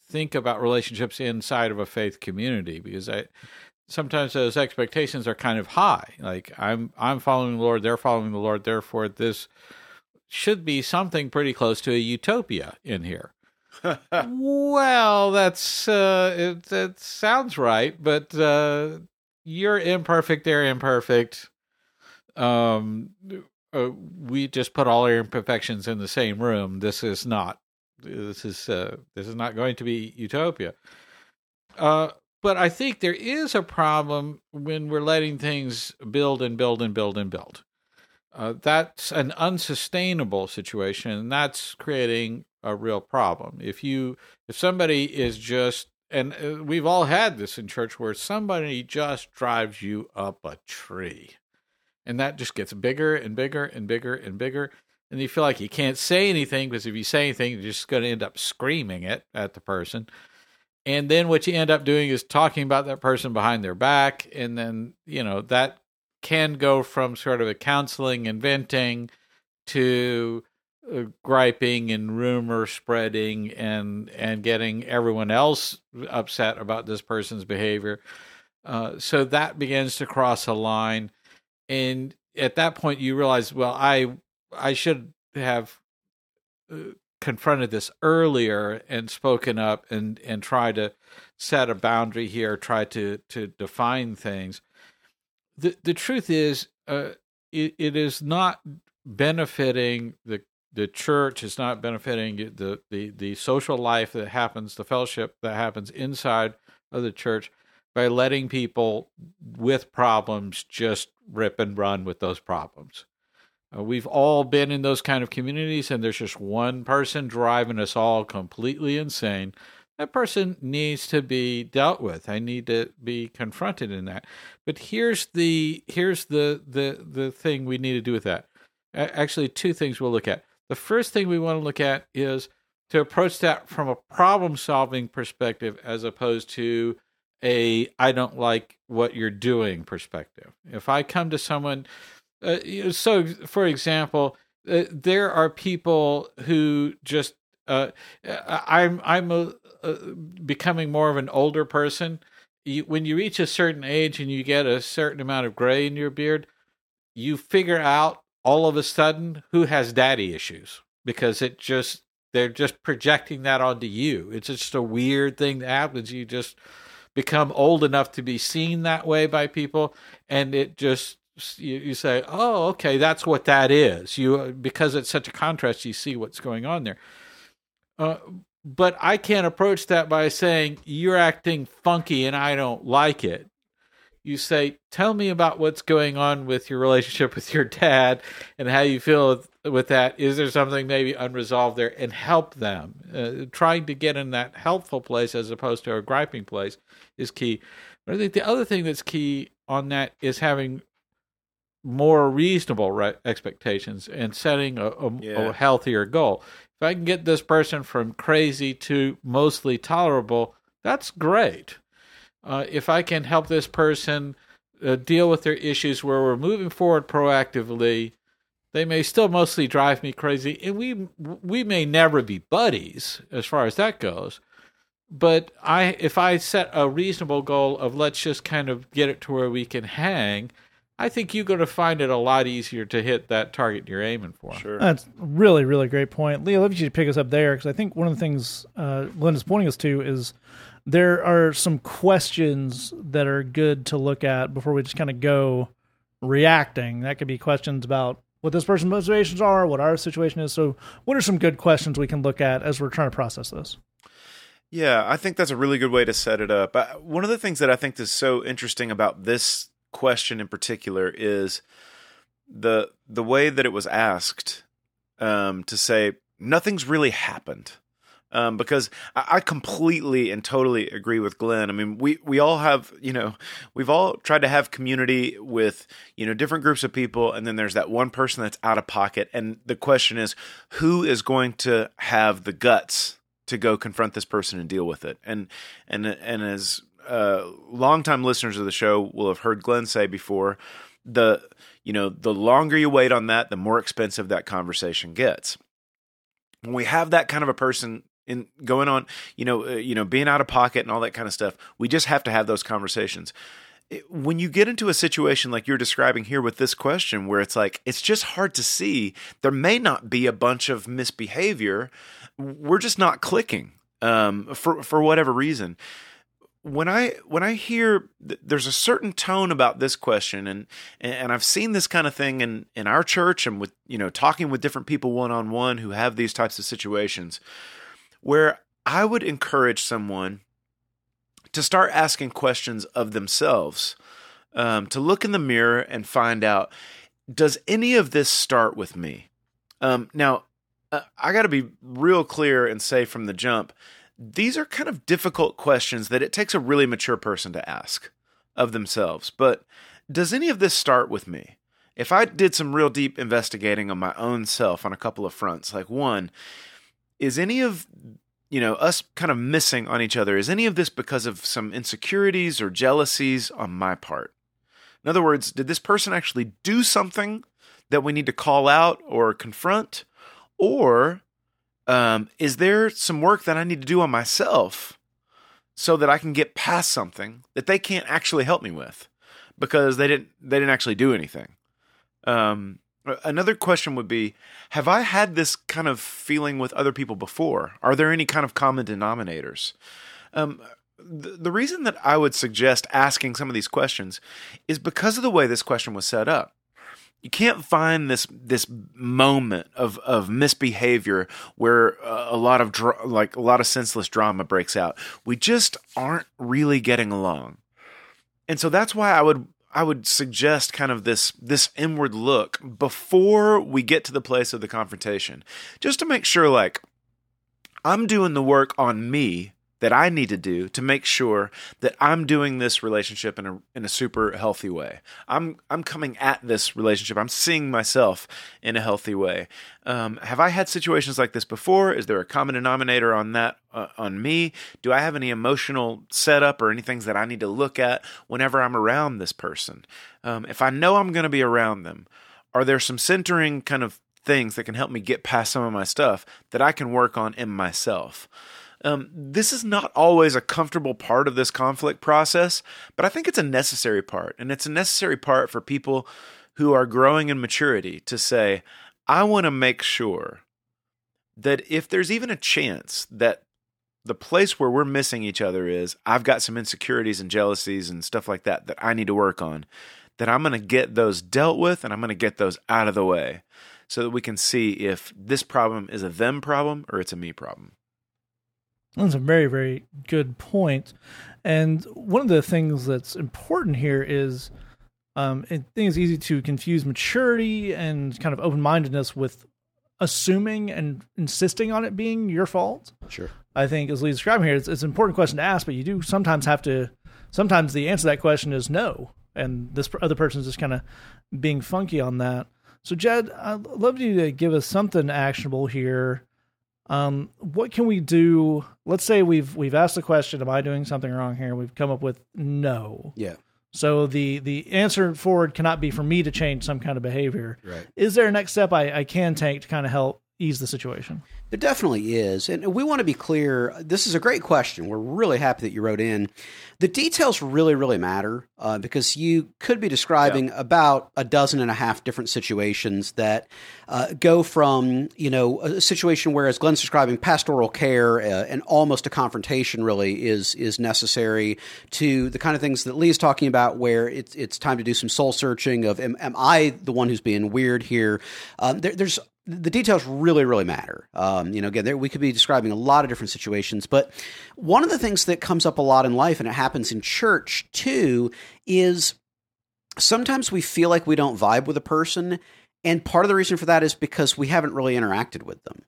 think about relationships inside of a faith community because i sometimes those expectations are kind of high. Like i'm i'm following the lord they're following the lord therefore this should be something pretty close to a utopia in here. well, that's uh, it, that sounds right, but uh, you're imperfect. They're imperfect. Um, uh, we just put all our imperfections in the same room. This is not. This is uh, this is not going to be utopia. Uh, but I think there is a problem when we're letting things build and build and build and build. Uh, that's an unsustainable situation, and that's creating a real problem. If you if somebody is just and uh, we've all had this in church where somebody just drives you up a tree, and that just gets bigger and bigger and bigger and bigger. and you feel like you can't say anything because if you say anything, you're just going to end up screaming it at the person. And then what you end up doing is talking about that person behind their back. And then, you know, that can go from sort of a counseling and venting to uh, griping and rumor spreading and and getting everyone else upset about this person's behavior. Uh, so that begins to cross a line, and at that point you realize, well, I I should have uh, confronted this earlier and spoken up and and try to set a boundary here, try to to define things. The the truth is, uh, it, it is not benefiting the the church It's not benefiting the, the the social life that happens, the fellowship that happens inside of the church by letting people with problems just rip and run with those problems. Uh, we've all been in those kind of communities, and there's just one person driving us all completely insane. That person needs to be dealt with. I need to be confronted in that. But here's the here's the the the thing we need to do with that. Actually, two things we'll look at. The first thing we want to look at is to approach that from a problem solving perspective as opposed to a I don't like what you're doing perspective. If I come to someone uh, so, for example, uh, there are people who just uh, I'm I'm a, becoming more of an older person. You, when you reach a certain age and you get a certain amount of gray in your beard, you figure out all of a sudden who has daddy issues because it just they're just projecting that onto you. It's just a weird thing that happens. You just become old enough to be seen that way by people, and it just you, you say, "Oh, okay, that's what that is." You because it's such a contrast, you see what's going on there. Uh, but I can't approach that by saying you're acting funky and I don't like it. You say, "Tell me about what's going on with your relationship with your dad and how you feel with, with that. Is there something maybe unresolved there?" And help them. Uh, trying to get in that helpful place as opposed to a griping place is key. But I think the other thing that's key on that is having more reasonable re- expectations and setting a, a, yeah. a, healthier goal. If I can get this person from crazy to mostly tolerable, that's great. Uh, if I can help this person uh, deal with their issues where we're moving forward proactively, they may still mostly drive me crazy, and we we may never be buddies as far as that goes. But I, if I set a reasonable goal of let's just kind of get it to where we can hang, I think you're going to find it a lot easier to hit that target you're aiming for.
Sure.
That's really, really great point. Leo, let me pick us up there because I think one of the things uh, Glenn is pointing us to is there are some questions that are good to look at before we just kind of go reacting. That could be questions about what this person's motivations are, what our situation is. So, what are some good questions we can look at as we're trying to process this?
Yeah, I think that's a really good way to set it up. One of the things that I think is so interesting about this question in particular is the the way that it was asked um, to say nothing's really happened. Um, because I, I completely and totally agree with Glenn. I mean, we we all have, you know, we've all tried to have community with, you know, different groups of people, and then there's that one person that's out of pocket, and the question is, who is going to have the guts to go confront this person and deal with it? And and and as uh, longtime listeners of the show will have heard Glenn say before the you know the longer you wait on that, the more expensive that conversation gets. When we have that kind of a person in going on, you know, uh, you know, being out of pocket and all that kind of stuff, we just have to have those conversations. when you get into a situation like you're describing here with this question, where it's like it's just hard to see, there may not be a bunch of misbehavior. We're just not clicking um, for for whatever reason when I when I hear th- there's a certain tone about this question, and and I've seen this kind of thing in in our church and with you know talking with different people one on one who have these types of situations, where I would encourage someone to start asking questions of themselves, um, to look in the mirror and find out, does any of this start with me? Um, now, uh, I got to be real clear and say from the jump these are kind of difficult questions that it takes a really mature person to ask of themselves. But does any of this start with me? if I did some real deep investigating on my own self on a couple of fronts, like one, is any of you know us kind of missing on each other is any of this because of some insecurities or jealousies on my part in other words did this person actually do something that we need to call out or confront or um, is there some work that i need to do on myself so that i can get past something that they can't actually help me with because they didn't they didn't actually do anything um, Another question would be Have I had this kind of feeling with other people before? Are there any kind of common denominators? Um, the, the reason that I would suggest asking some of these questions is because of the way this question was set up. You can't find this this moment of of misbehavior where uh, a lot of like a lot of senseless drama breaks out. We just aren't really getting along, and so that's why I would I would suggest kind of this this inward look before we get to the place of the confrontation, just to make sure like I'm doing the work on me that I need to do to make sure that I'm doing this relationship in a in a super healthy way. I'm I'm coming at this relationship. I'm seeing myself in a healthy way. Um, have I had situations like this before? Is there a common denominator on that uh, on me? Do I have any emotional setup or any things that I need to look at whenever I'm around this person? Um, if I know I'm going to be around them, are there some centering kind of things that can help me get past some of my stuff that I can work on in myself? Um, this is not always a comfortable part of this conflict process, but I think it's a necessary part. And it's a necessary part for people who are growing in maturity to say, I want to make sure that if there's even a chance that the place where we're missing each other is I've got some insecurities and jealousies and stuff like that that I need to work on, that I'm going to get those dealt with and I'm going to get those out of the way so that we can see if this problem is a them problem or it's a me problem.
That's a very, very good point. And one of the things that's important here is um, I think it's easy to confuse maturity and kind of open mindedness with assuming and insisting on it being your fault.
Sure.
I think, as Lee described here, it's, it's an important question to ask, but you do sometimes have to, sometimes the answer to that question is no. And this other person is just kind of being funky on that. So, Jed, I'd love you to give us something actionable here um, what can we do? Let's say we've we've asked the question, "Am I doing something wrong here?" We've come up with no.
Yeah.
So the the answer forward cannot be for me to change some kind of behavior.
Right.
Is there a next step I, I can take to kind of help ease the situation?
There definitely is. And we want to be clear. This is a great question. We're really happy that you wrote in. The details really, really matter uh, because you could be describing yeah. about a dozen and a half different situations that uh, go from, you know, a situation where, as Glenn's describing, pastoral care uh, and almost a confrontation really is is necessary to the kind of things that Lee's talking about where it's, it's time to do some soul searching of, am, am I the one who's being weird here? Um, there, there's the details really, really matter. Um, you know, again, there, we could be describing a lot of different situations, but one of the things that comes up a lot in life, and it happens in church too, is sometimes we feel like we don't vibe with a person, and part of the reason for that is because we haven't really interacted with them.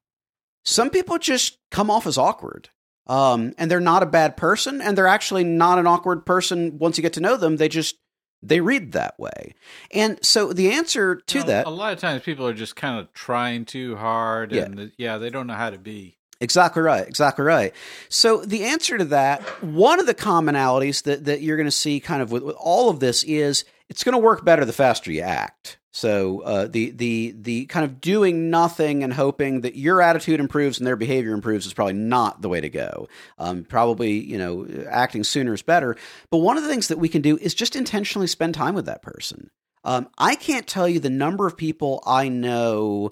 Some people just come off as awkward. Um, and they're not a bad person, and they're actually not an awkward person once you get to know them. They just they read that way. And so the answer to
you know,
that
a lot of times people are just kind of trying too hard
Yeah.
and the, yeah, they don't know how to be.
Exactly right. Exactly right. So the answer to that, one of the commonalities that, that you're going to see kind of with, with all of this is it's going to work better the faster you act. So uh, the the the kind of doing nothing and hoping that your attitude improves and their behavior improves is probably not the way to go. Um, probably you know acting sooner is better. But one of the things that we can do is just intentionally spend time with that person. Um, I can't tell you the number of people I know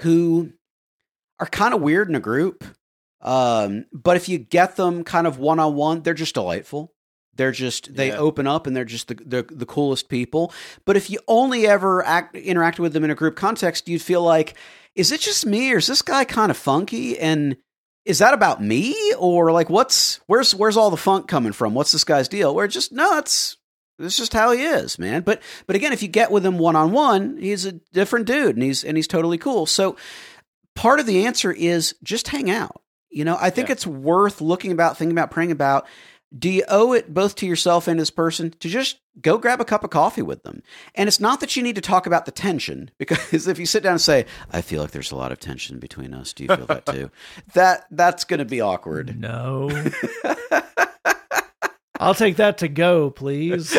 who are kind of weird in a group. Um, but if you get them kind of one on one, they're just delightful. They're just they
Yeah.
open up and they're just the, the the coolest people. But if you only ever act interact with them in a group context, you'd feel like, is it just me or is this guy kind of funky? And is that about me or like what's where's where's all the funk coming from? What's this guy's deal? Where just no, it's it's just how he is, man. But but again, if you get with him one on one, he's a different dude and he's and he's totally cool. So part of the answer is just hang out. You know, I think
Yeah.
it's worth looking about, thinking about, praying about. Do you owe it both to yourself and this person to just go grab a cup of coffee with them? And it's not that you need to talk about the tension, because if you sit down and say, "I feel like there's a lot of tension between us," do you feel that too? that that's going to be awkward.
No. I'll take that to go, please.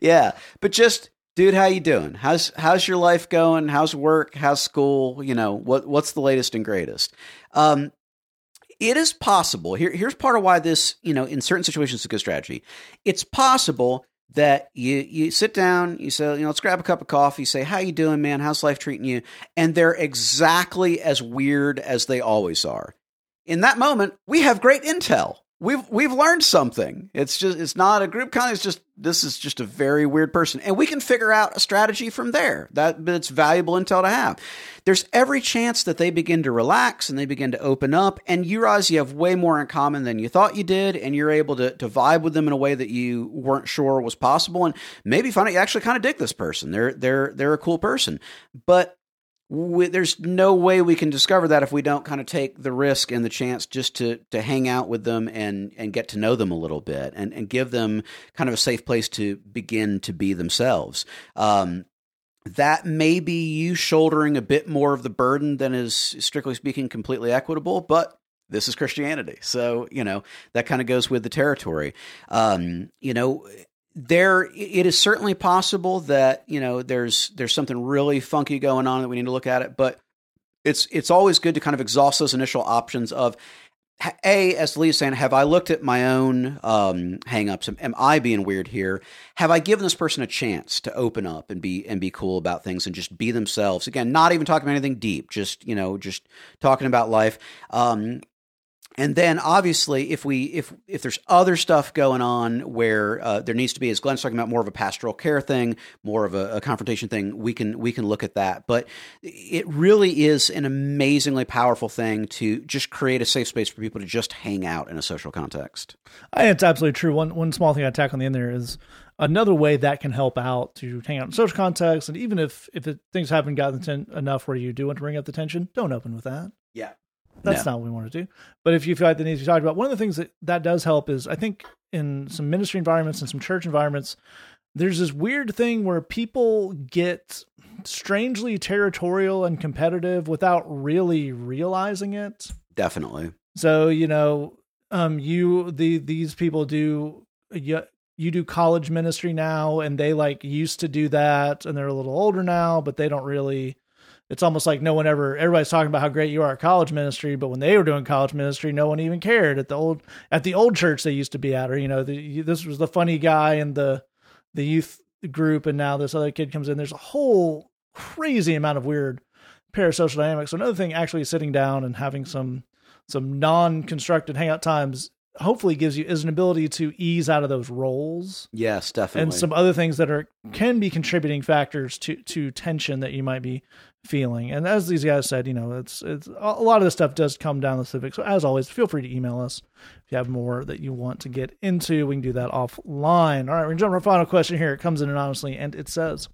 yeah, but just dude, how you doing? How's how's your life going? How's work? How's school? You know, what what's the latest and greatest? Um, it is possible. Here, here's part of why this, you know, in certain situations, is a good strategy. It's possible that you you sit down, you say, you know, let's grab a cup of coffee. Say, "How you doing, man? How's life treating you?" And they're exactly as weird as they always are. In that moment, we have great intel we've we've learned something. It's just it's not a group kind. Of it's just this is just a very weird person, and we can figure out a strategy from there. That it's valuable intel to have. There's every chance that they begin to relax and they begin to open up, and you realize you have way more in common than you thought you did, and you're able to to vibe with them in a way that you weren't sure was possible, and maybe find out you actually kind of dig this person. They're they're they're a cool person, but we, there's no way we can discover that if we don't kind of take the risk and the chance just to to hang out with them and and get to know them a little bit and and give them kind of a safe place to begin to be themselves. Um, that may be you shouldering a bit more of the burden than is strictly speaking completely equitable, but this is Christianity. So, you know, that kind of goes with the territory. Um, you know, there it is certainly possible that you know there's there's something really funky going on that we need to look at it but it's it's always good to kind of exhaust those initial options of a as lee's saying have i looked at my own um hangups? Am, am i being weird here? Have i given this person a chance to open up and be and be cool about things and just be themselves? Again not even talking about anything deep just you know just talking about life. Um and then obviously if we if if there's other stuff going on where uh, there needs to be as glenn's talking about more of a pastoral care thing more of a, a, confrontation thing we can we can look at that. But it really is an amazingly powerful thing to just create a safe space for people to just hang out in a social context.
It's absolutely true. One one small thing i tack on the end there is another way that can help out to hang out in social context. And even if if it, things haven't gotten ten, enough where you do want to bring up the tension don't open with that.
Yeah
that's no. not what we want to do. But if you feel like that needs we talked about, one of the things that that does help is I think in some ministry environments and some church environments, there's this weird thing where people get strangely territorial and competitive without really realizing it.
Definitely.
So you know, um, you the these people do you, you do college ministry now, and they like used to do that, and they're a little older now, but they don't really it's almost like no one ever everybody's talking about how great you are at college ministry but when they were doing college ministry no one even cared at the old at the old church they used to be at or you know the, this was the funny guy in the the youth group and now this other kid comes in there's a whole crazy amount of weird parasocial dynamics so another thing actually sitting down and having some some non-constructed hangout times hopefully gives you is an ability to ease out of those roles.
Yes, definitely.
And some other things that are can be contributing factors to to tension that you might be feeling. And as these guys said, you know, it's it's a lot of this stuff does come down the civic. So as always, feel free to email us if you have more that you want to get into. We can do that offline. All right, we're gonna jump to our final question here. It comes in anonymously, and it says,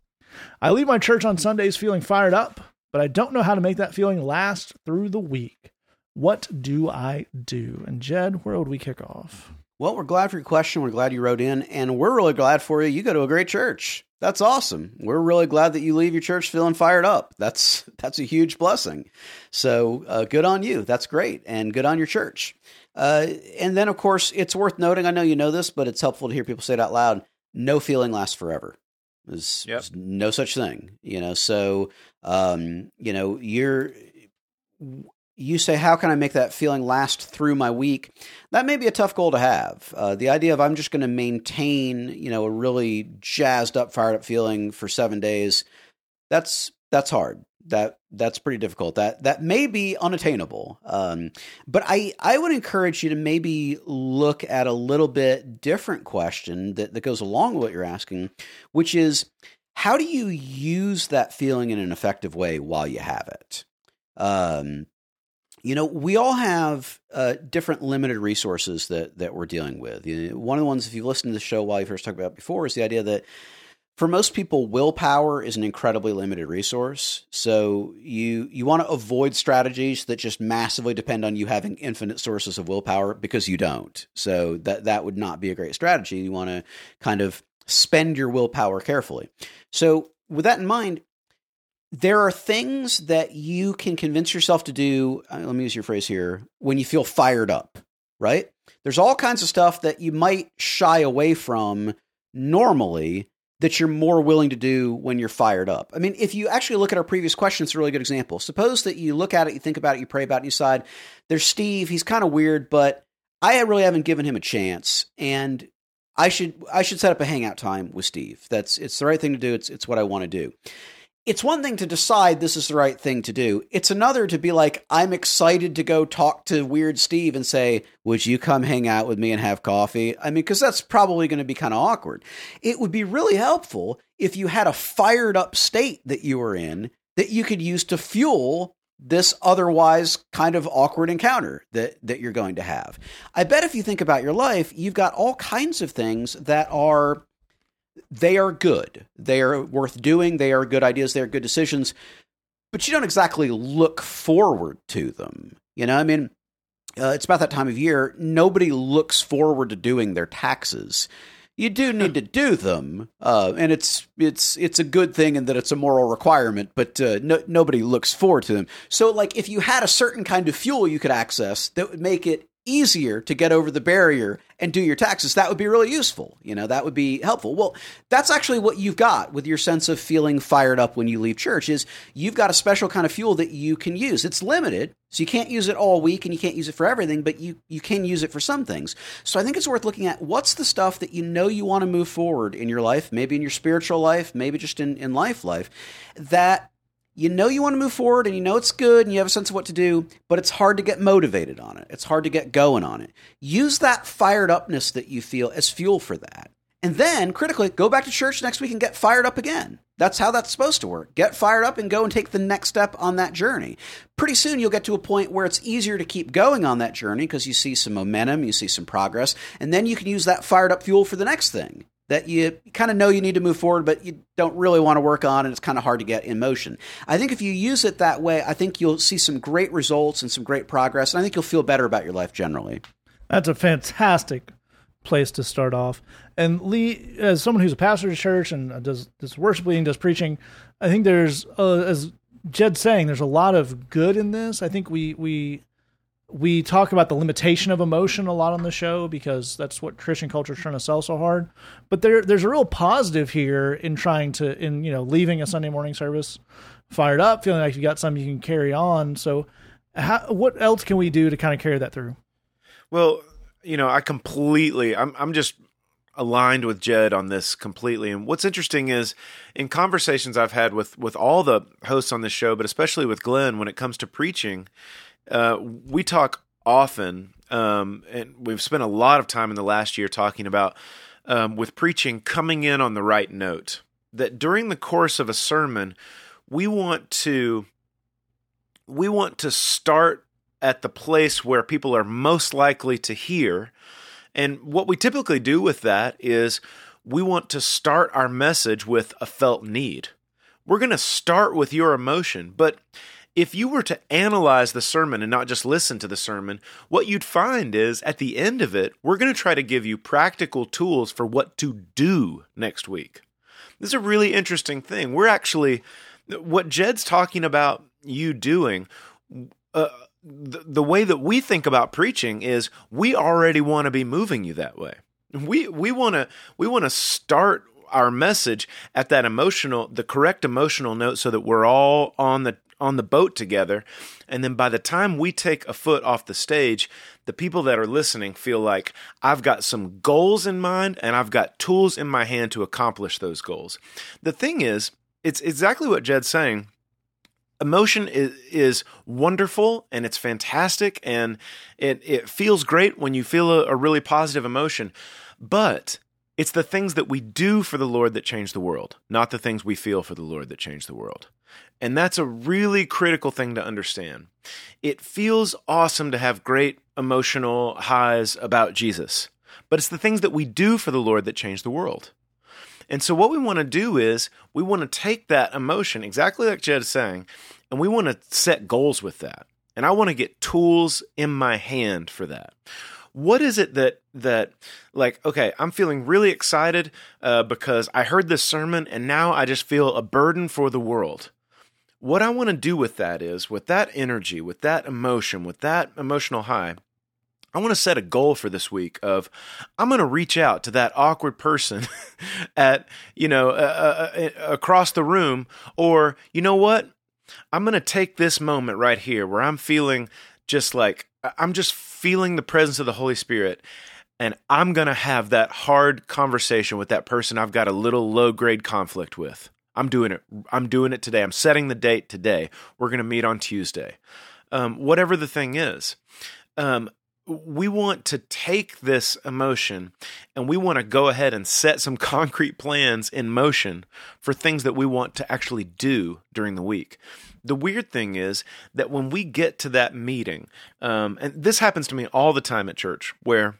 "I leave my church on Sundays feeling fired up, but I don't know how to make that feeling last through the week. What do I do?" And Jed, where would we kick off?
Well, we're glad for your question. We're glad you wrote in, and we're really glad for you. You go to a great church. That's awesome. We're really glad that you leave your church feeling fired up. That's that's a huge blessing. So uh, good on you. That's great, and good on your church. Uh, and then, of course, it's worth noting. I know you know this, but it's helpful to hear people say it out loud. No feeling lasts forever. There's, yep. there's no such thing. You know. So um, you know you're you say, How can I make that feeling last through my week? That may be a tough goal to have. Uh, the idea of I'm just going to maintain, you know, a really jazzed up, fired up feeling for seven days, that's that's hard. That that's pretty difficult. That that may be unattainable. Um, but I I would encourage you to maybe look at a little bit different question that, that goes along with what you're asking, which is how do you use that feeling in an effective way while you have it? Um, you know, we all have uh, different limited resources that that we're dealing with. You know, one of the ones, if you've listened to the show while you've first talked about before, is the idea that for most people, willpower is an incredibly limited resource. So you you want to avoid strategies that just massively depend on you having infinite sources of willpower because you don't. So that that would not be a great strategy. You want to kind of spend your willpower carefully. So with that in mind, there are things that you can convince yourself to do. Uh, let me use your phrase here when you feel fired up, right? There's all kinds of stuff that you might shy away from normally that you're more willing to do when you're fired up. I mean, if you actually look at our previous question, it's a really good example. Suppose that you look at it, you think about it, you pray about it, you decide, there's Steve, he's kind of weird, but I really haven't given him a chance. And I should I should set up a hangout time with Steve. That's it's the right thing to do. It's it's what I want to do it's one thing to decide this is the right thing to do. It's another to be like, I'm excited to go talk to Weird Steve and say, Would you come hang out with me and have coffee? I mean, because that's probably going to be kind of awkward. It would be really helpful if you had a fired up state that you were in that you could use to fuel this otherwise kind of awkward encounter that, that you're going to have. I bet if you think about your life, you've got all kinds of things that are they are good. They are worth doing. They are good ideas. They are good decisions. But you don't exactly look forward to them. You know, I mean, uh, it's about that time of year. Nobody looks forward to doing their taxes. You do need to do them, uh, and it's it's it's a good thing in that it's a moral requirement. But uh, no, nobody looks forward to them. So, like, if you had a certain kind of fuel you could access that would make it easier to get over the barrier and do your taxes, that would be really useful. You know, that would be helpful. Well, that's actually what you've got with your sense of feeling fired up when you leave church is you've got a special kind of fuel that you can use. It's limited, so you can't use it all week and you can't use it for everything, but you you can use it for some things. So I think it's worth looking at what's the stuff that you know you want to move forward in your life, maybe in your spiritual life, maybe just in in life life that you know you want to move forward and you know it's good and you have a sense of what to do, but it's hard to get motivated on it. It's hard to get going on it. Use that fired upness that you feel as fuel for that. And then, critically, go back to church next week and get fired up again. That's how that's supposed to work. Get fired up and go and take the next step on that journey. Pretty soon, you'll get to a point where it's easier to keep going on that journey because you see some momentum, you see some progress, and then you can use that fired up fuel for the next thing that you kind of know you need to move forward, but you don't really want to work on, and it's kind of hard to get in motion. I think if you use it that way, I think you'll see some great results and some great progress, and I think you'll feel better about your life generally.
That's a fantastic place to start off. And Lee, as someone who's a pastor of church and does does worship leading, does preaching, I think there's uh, as Jed's saying, there's a lot of good in this. I think we we we talk about the limitation of emotion a lot on the show because that's what Christian culture is trying to sell so hard. But there, there's a real positive here in trying to, in you know, leaving a Sunday morning service fired up, feeling like you got something you can carry on. So, how, what else can we do to kind of carry that through?
Well, you know, I completely, I'm, I'm just aligned with Jed on this completely. And what's interesting is in conversations I've had with with all the hosts on this show, but especially with Glenn, when it comes to preaching uh, we talk often, um, and we've spent a lot of time in the last year talking about um, with preaching coming in on the right note. That during the course of a sermon, we want to we want to start at the place where people are most likely to hear. And what we typically do with that is we want to start our message with a felt need. We're going to start with your emotion, but if you were to analyze the sermon and not just listen to the sermon, what you'd find is at the end of it, we're going to try to give you practical tools for what to do next week. This is a really interesting thing. We're actually, what Jed's talking about you doing, uh, the, the way that we think about preaching is we already want to be moving you that way. We we want to we want to start our message at that emotional the correct emotional note so that we're all on the on the boat together. And then by the time we take a foot off the stage, the people that are listening feel like I've got some goals in mind and I've got tools in my hand to accomplish those goals. The thing is, it's exactly what Jed's saying. Emotion is, is wonderful and it's fantastic and it, it feels great when you feel a, a really positive emotion. But it's the things that we do for the Lord that change the world, not the things we feel for the Lord that change the world. And that's a really critical thing to understand. It feels awesome to have great emotional highs about Jesus, but it's the things that we do for the Lord that change the world. And so, what we want to do is we want to take that emotion, exactly like Jed is saying, and we want to set goals with that. And I want to get tools in my hand for that. What is it that that like? Okay, I'm feeling really excited uh, because I heard this sermon, and now I just feel a burden for the world what I want to do with that is, with that energy, with that emotion, with that emotional high, I want to set a goal for this week of I'm going to reach out to that awkward person at, you know, uh, uh, uh, across the room or you know what? I'm going to take this moment right here where I'm feeling just like I'm just feeling the presence of the Holy Spirit and I'm going to have that hard conversation with that person I've got a little low grade conflict with. I'm doing it. I'm doing it today. I'm setting the date today. We're going to meet on Tuesday. Um, whatever the thing is. Um, we want to take this emotion and we want to go ahead and set some concrete plans in motion for things that we want to actually do during the week. The weird thing is that when we get to that meeting, um, and this happens to me all the time at church, where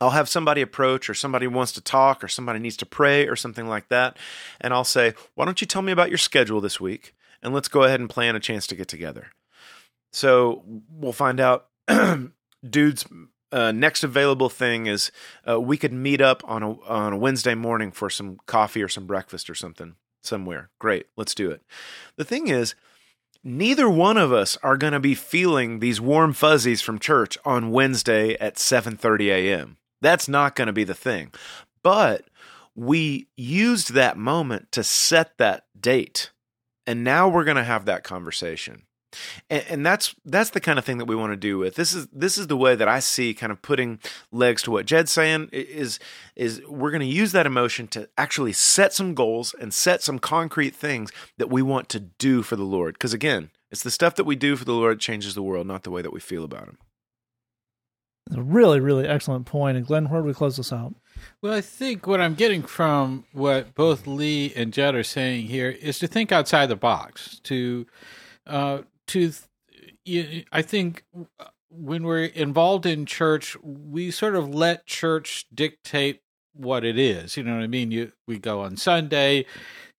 I'll have somebody approach, or somebody wants to talk, or somebody needs to pray, or something like that. And I'll say, Why don't you tell me about your schedule this week? And let's go ahead and plan a chance to get together. So we'll find out. Dude's uh, next available thing is uh, we could meet up on a, on a Wednesday morning for some coffee or some breakfast or something somewhere. Great, let's do it. The thing is, neither one of us are going to be feeling these warm fuzzies from church on Wednesday at 7:30 a.m. That's not going to be the thing. But we used that moment to set that date. And now we're going to have that conversation. And, and, that's that's the kind of thing that we want to do with this is this is the way that I see kind of putting legs to what Jed's saying is is we're going to use that emotion to actually set some goals and set some concrete things that we want to do for the Lord because again it's the stuff that we do for the Lord that changes the world not the way that we feel about him
a really, really excellent point. And Glenn, where do we close this out?
Well, I think what I'm getting from what both Lee and Jed are saying here is to think outside the box. To, uh, to, I think when we're involved in church, we sort of let church dictate what it is. You know what I mean? You we go on Sunday.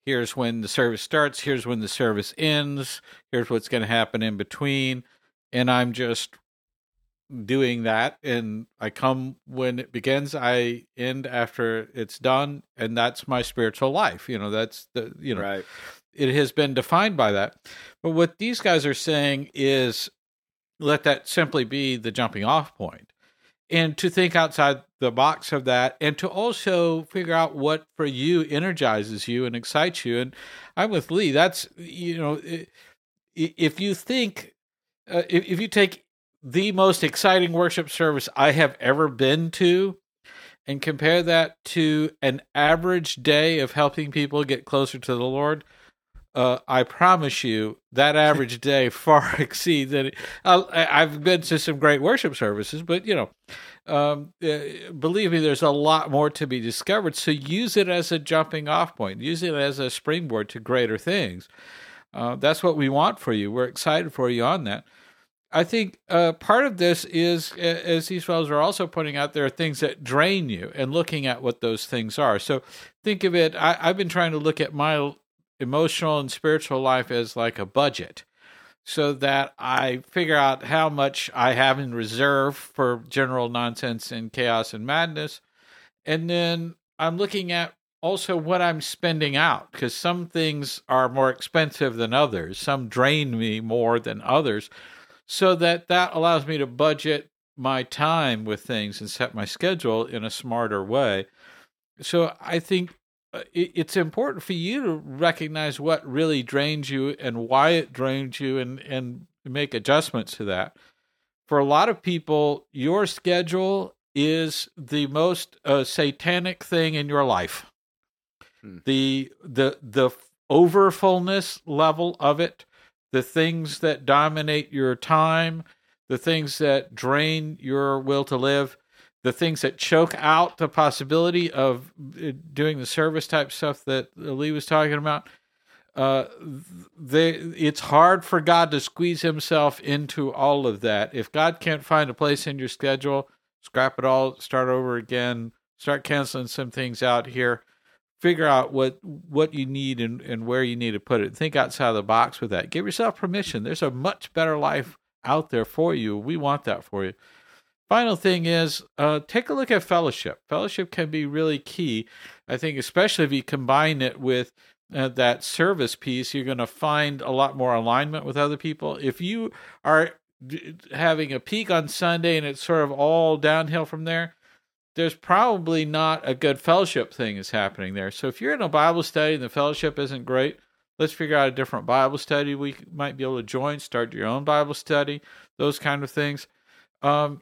Here's when the service starts. Here's when the service ends. Here's what's going to happen in between. And I'm just doing that and I come when it begins, I end after it's done, and that's my spiritual life. You know, that's the you know
right.
It has been defined by that. But what these guys are saying is let that simply be the jumping off point. And to think outside the box of that, and to also figure out what for you energizes you and excites you. And I'm with Lee. That's, you know, if you think, uh, if you take the most exciting worship service I have ever been to and compare that to an average day of helping people get closer to the Lord, uh, I promise you that average day far exceeds it. Uh, I've been to some great worship services, but you know, um, uh, believe me, there's a lot more to be discovered. So use it as a jumping off point, use it as a springboard to greater things. Uh, that's what we want for you. We're excited for you on that. I think uh, part of this is, as these fellows are also pointing out, there are things that drain you and looking at what those things are. So think of it, I, I've been trying to look at my emotional and spiritual life as like a budget so that I figure out how much I have in reserve for general nonsense and chaos and madness. And then I'm looking at also what I'm spending out because some things are more expensive than others, some drain me more than others so that that allows me to budget my time with things and set my schedule in a smarter way. So I think it's important for you to recognize what really drains you and why it drains you and and make adjustments to that. For a lot of people, your schedule is the most uh, satanic thing in your life. Hmm. The the the overfullness level of it the things that dominate your time, the things that drain your will to live, the things that choke out the possibility of uh, doing the service type stuff that Lee was talking about. Uh, they, it's hard for God to squeeze himself into all of that. If God can't find a place in your schedule, scrap it all, start over again, start canceling some things out here figure out what what you need and, and where you need to put it. Think outside the box with that. Give yourself permission. There's a much better life out there for you. We want that for you. Final thing is uh, take a look at fellowship. Fellowship can be really key. I think, especially if you combine it with uh, that service piece, you're going to find a lot more alignment with other people. If you are having a peak on Sunday and it's sort of all downhill from there, there's probably not a good fellowship thing is happening there. So if you're in a Bible study and the fellowship isn't great, let's figure out a different Bible study we might be able to join, start your own Bible study, those kind of things. Um,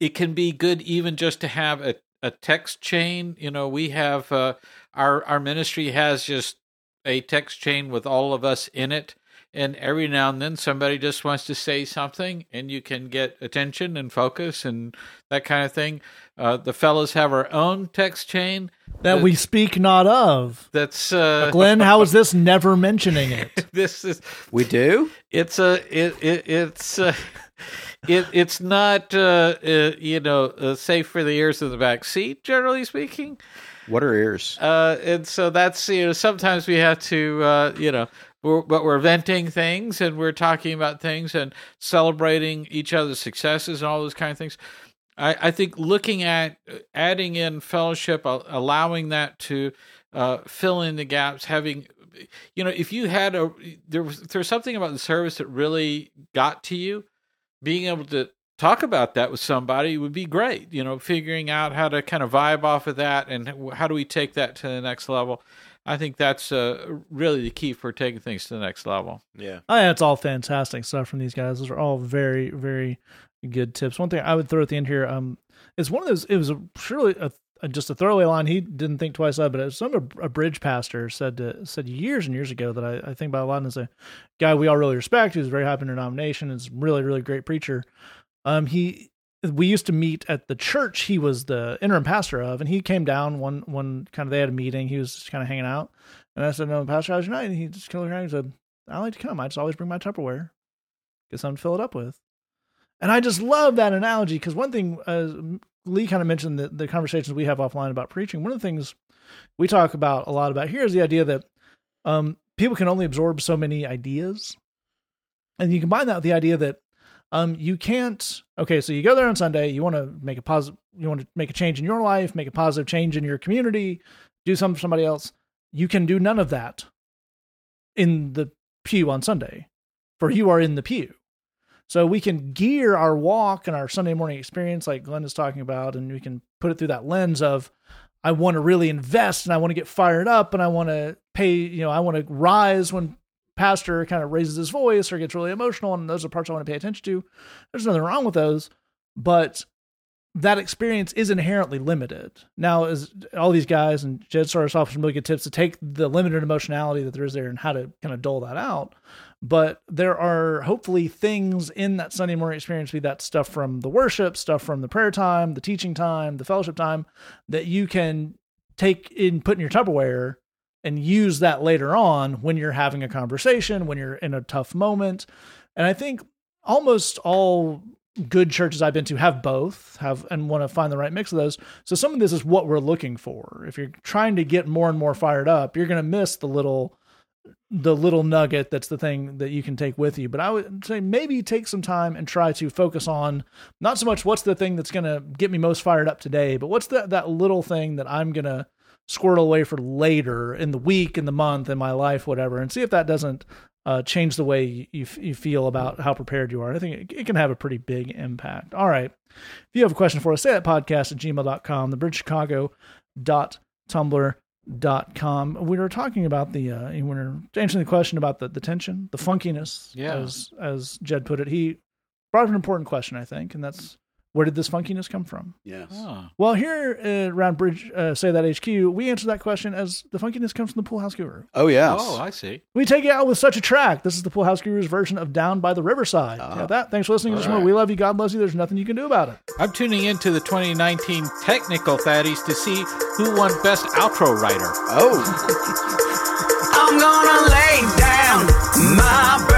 it can be good even just to have a, a text chain. You know, we have uh, our our ministry has just a text chain with all of us in it and every now and then somebody just wants to say something and you can get attention and focus and that kind of thing uh, the fellows have our own text chain
that we speak not of.
that's uh
Glenn, how is this never mentioning it?
this is
We do.
it's a it, it it's uh, it it's not uh, uh you know uh, safe for the ears of the back seat generally speaking
What are ears?
uh and so that's you know sometimes we have to uh you know we're, but we're venting things and we're talking about things and celebrating each other's successes and all those kind of things. I i think looking at adding in fellowship allowing that to uh fill in the gaps having you know if you had a there was there's something about the service that really got to you being able to talk about that with somebody would be great you know figuring out how to kind of vibe off of that and how do we take that to the next level i think that's uh, really the key for taking things to the next level
Yeah.
Oh, yeah, it's all fantastic stuff from these guys. Those are all very, very good tips. One thing I would throw at the end here, um, is one of those. It was a, surely a, a, just a throwaway line. He didn't think twice of, it, but some a, a bridge pastor said to, said years and years ago that I, I think about a lot. And is a guy we all really respect. Who's very high up in our denomination. Is really, really great preacher. Um, he we used to meet at the church he was the interim pastor of, and he came down one one kind of they had a meeting. He was just kind of hanging out, and I said, "No, Pastor, how's your night?" And he just killed around. He said, "I like to come. I just always bring my Tupperware, get something to fill it up with." And I just love that analogy because one thing uh, Lee kind of mentioned the, the conversations we have offline about preaching. One of the things we talk about a lot about here is the idea that um, people can only absorb so many ideas, and you combine that with the idea that um, you can't. Okay, so you go there on Sunday. You want to make a positive. You want to make a change in your life, make a positive change in your community, do something for somebody else. You can do none of that in the pew on Sunday, for you are in the pew. So we can gear our walk and our Sunday morning experience, like Glenn is talking about, and we can put it through that lens of, I want to really invest and I want to get fired up and I want to pay, you know, I want to rise when pastor kind of raises his voice or gets really emotional, and those are parts I want to pay attention to. There's nothing wrong with those, but that experience is inherently limited. Now, as all these guys and Jed started us off with some really good tips to take the limited emotionality that there is there and how to kind of dole that out. But there are hopefully things in that Sunday morning experience, be that stuff from the worship, stuff from the prayer time, the teaching time, the fellowship time, that you can take in, put in your Tupperware and use that later on when you're having a conversation, when you're in a tough moment. And I think almost all good churches I've been to have both, have and want to find the right mix of those. So some of this is what we're looking for. If you're trying to get more and more fired up, you're going to miss the little the little nugget that's the thing that you can take with you. But I would say maybe take some time and try to focus on not so much what's the thing that's going to get me most fired up today, but what's that that little thing that I'm going to squirrel away for later in the week, in the month, in my life, whatever, and see if that doesn't uh, change the way you, you feel about how prepared you are. I think it, it, can have a pretty big impact. All right. If you have a question for us, say that podcast at gmail.com, thebridgechicago.tumblr.com. We were talking about the, uh, we were answering the question about the, the tension, the funkiness,
Yeah.
as, as Jed put it. He brought up an important question, I think, and that's where did this funkiness come from?
Yes.
Oh.
Well, here uh, around Bridge, uh, say that HQ, we answer that question as the funkiness comes from the Pool House Guru.
Oh yes.
oh, I see.
We take it out with such a track. This is the Pool House Guru's version of Down by the Riverside.
Ah.
yeah, that. Thanks for listening to this
right.
We love you. God bless you. There's nothing you can do about it.
I'm tuning into the 2019 Technical Fatties to see who won Best Outro Writer.
oh.
I'm gonna lay down my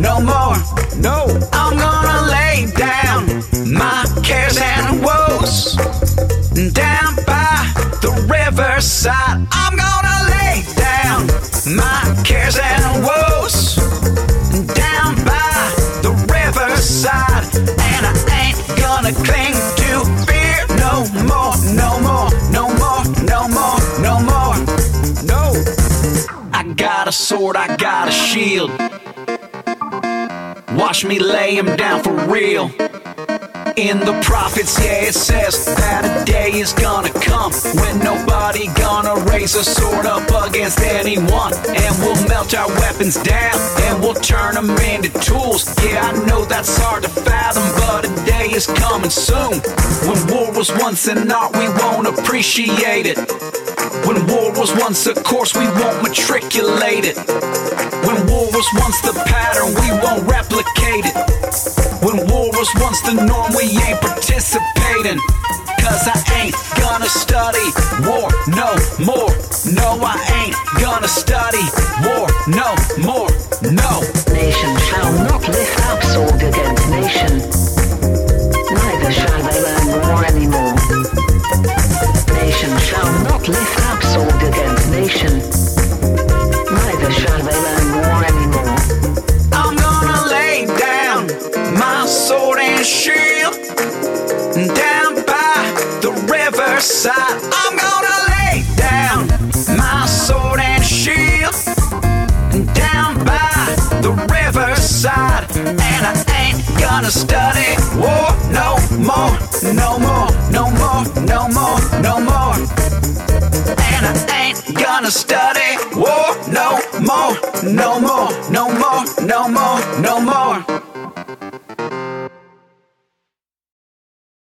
no more. No, I'm gonna lay down my
cares. Watch me lay him down for real. In the prophets, yeah, it says that a day is gonna come when nobody gonna raise a sword up against anyone. And we'll melt our weapons down and we'll turn them into tools. Yeah, I know that's hard to fathom, but a day is coming soon. When war was once an art, we won't appreciate it. When war was once a course, we won't matriculate it. When war was once the pattern, we won't replicate it. When was once the norm, we ain't participating. Cause I ain't gonna study war no more. No, I ain't gonna study war no more. No. Riverside. I'm gonna lay down my sword and shield down by the riverside. And I ain't gonna study war no more, no more, no more, no more, no more. And I ain't gonna study war no more, no more, no more, no more, no more.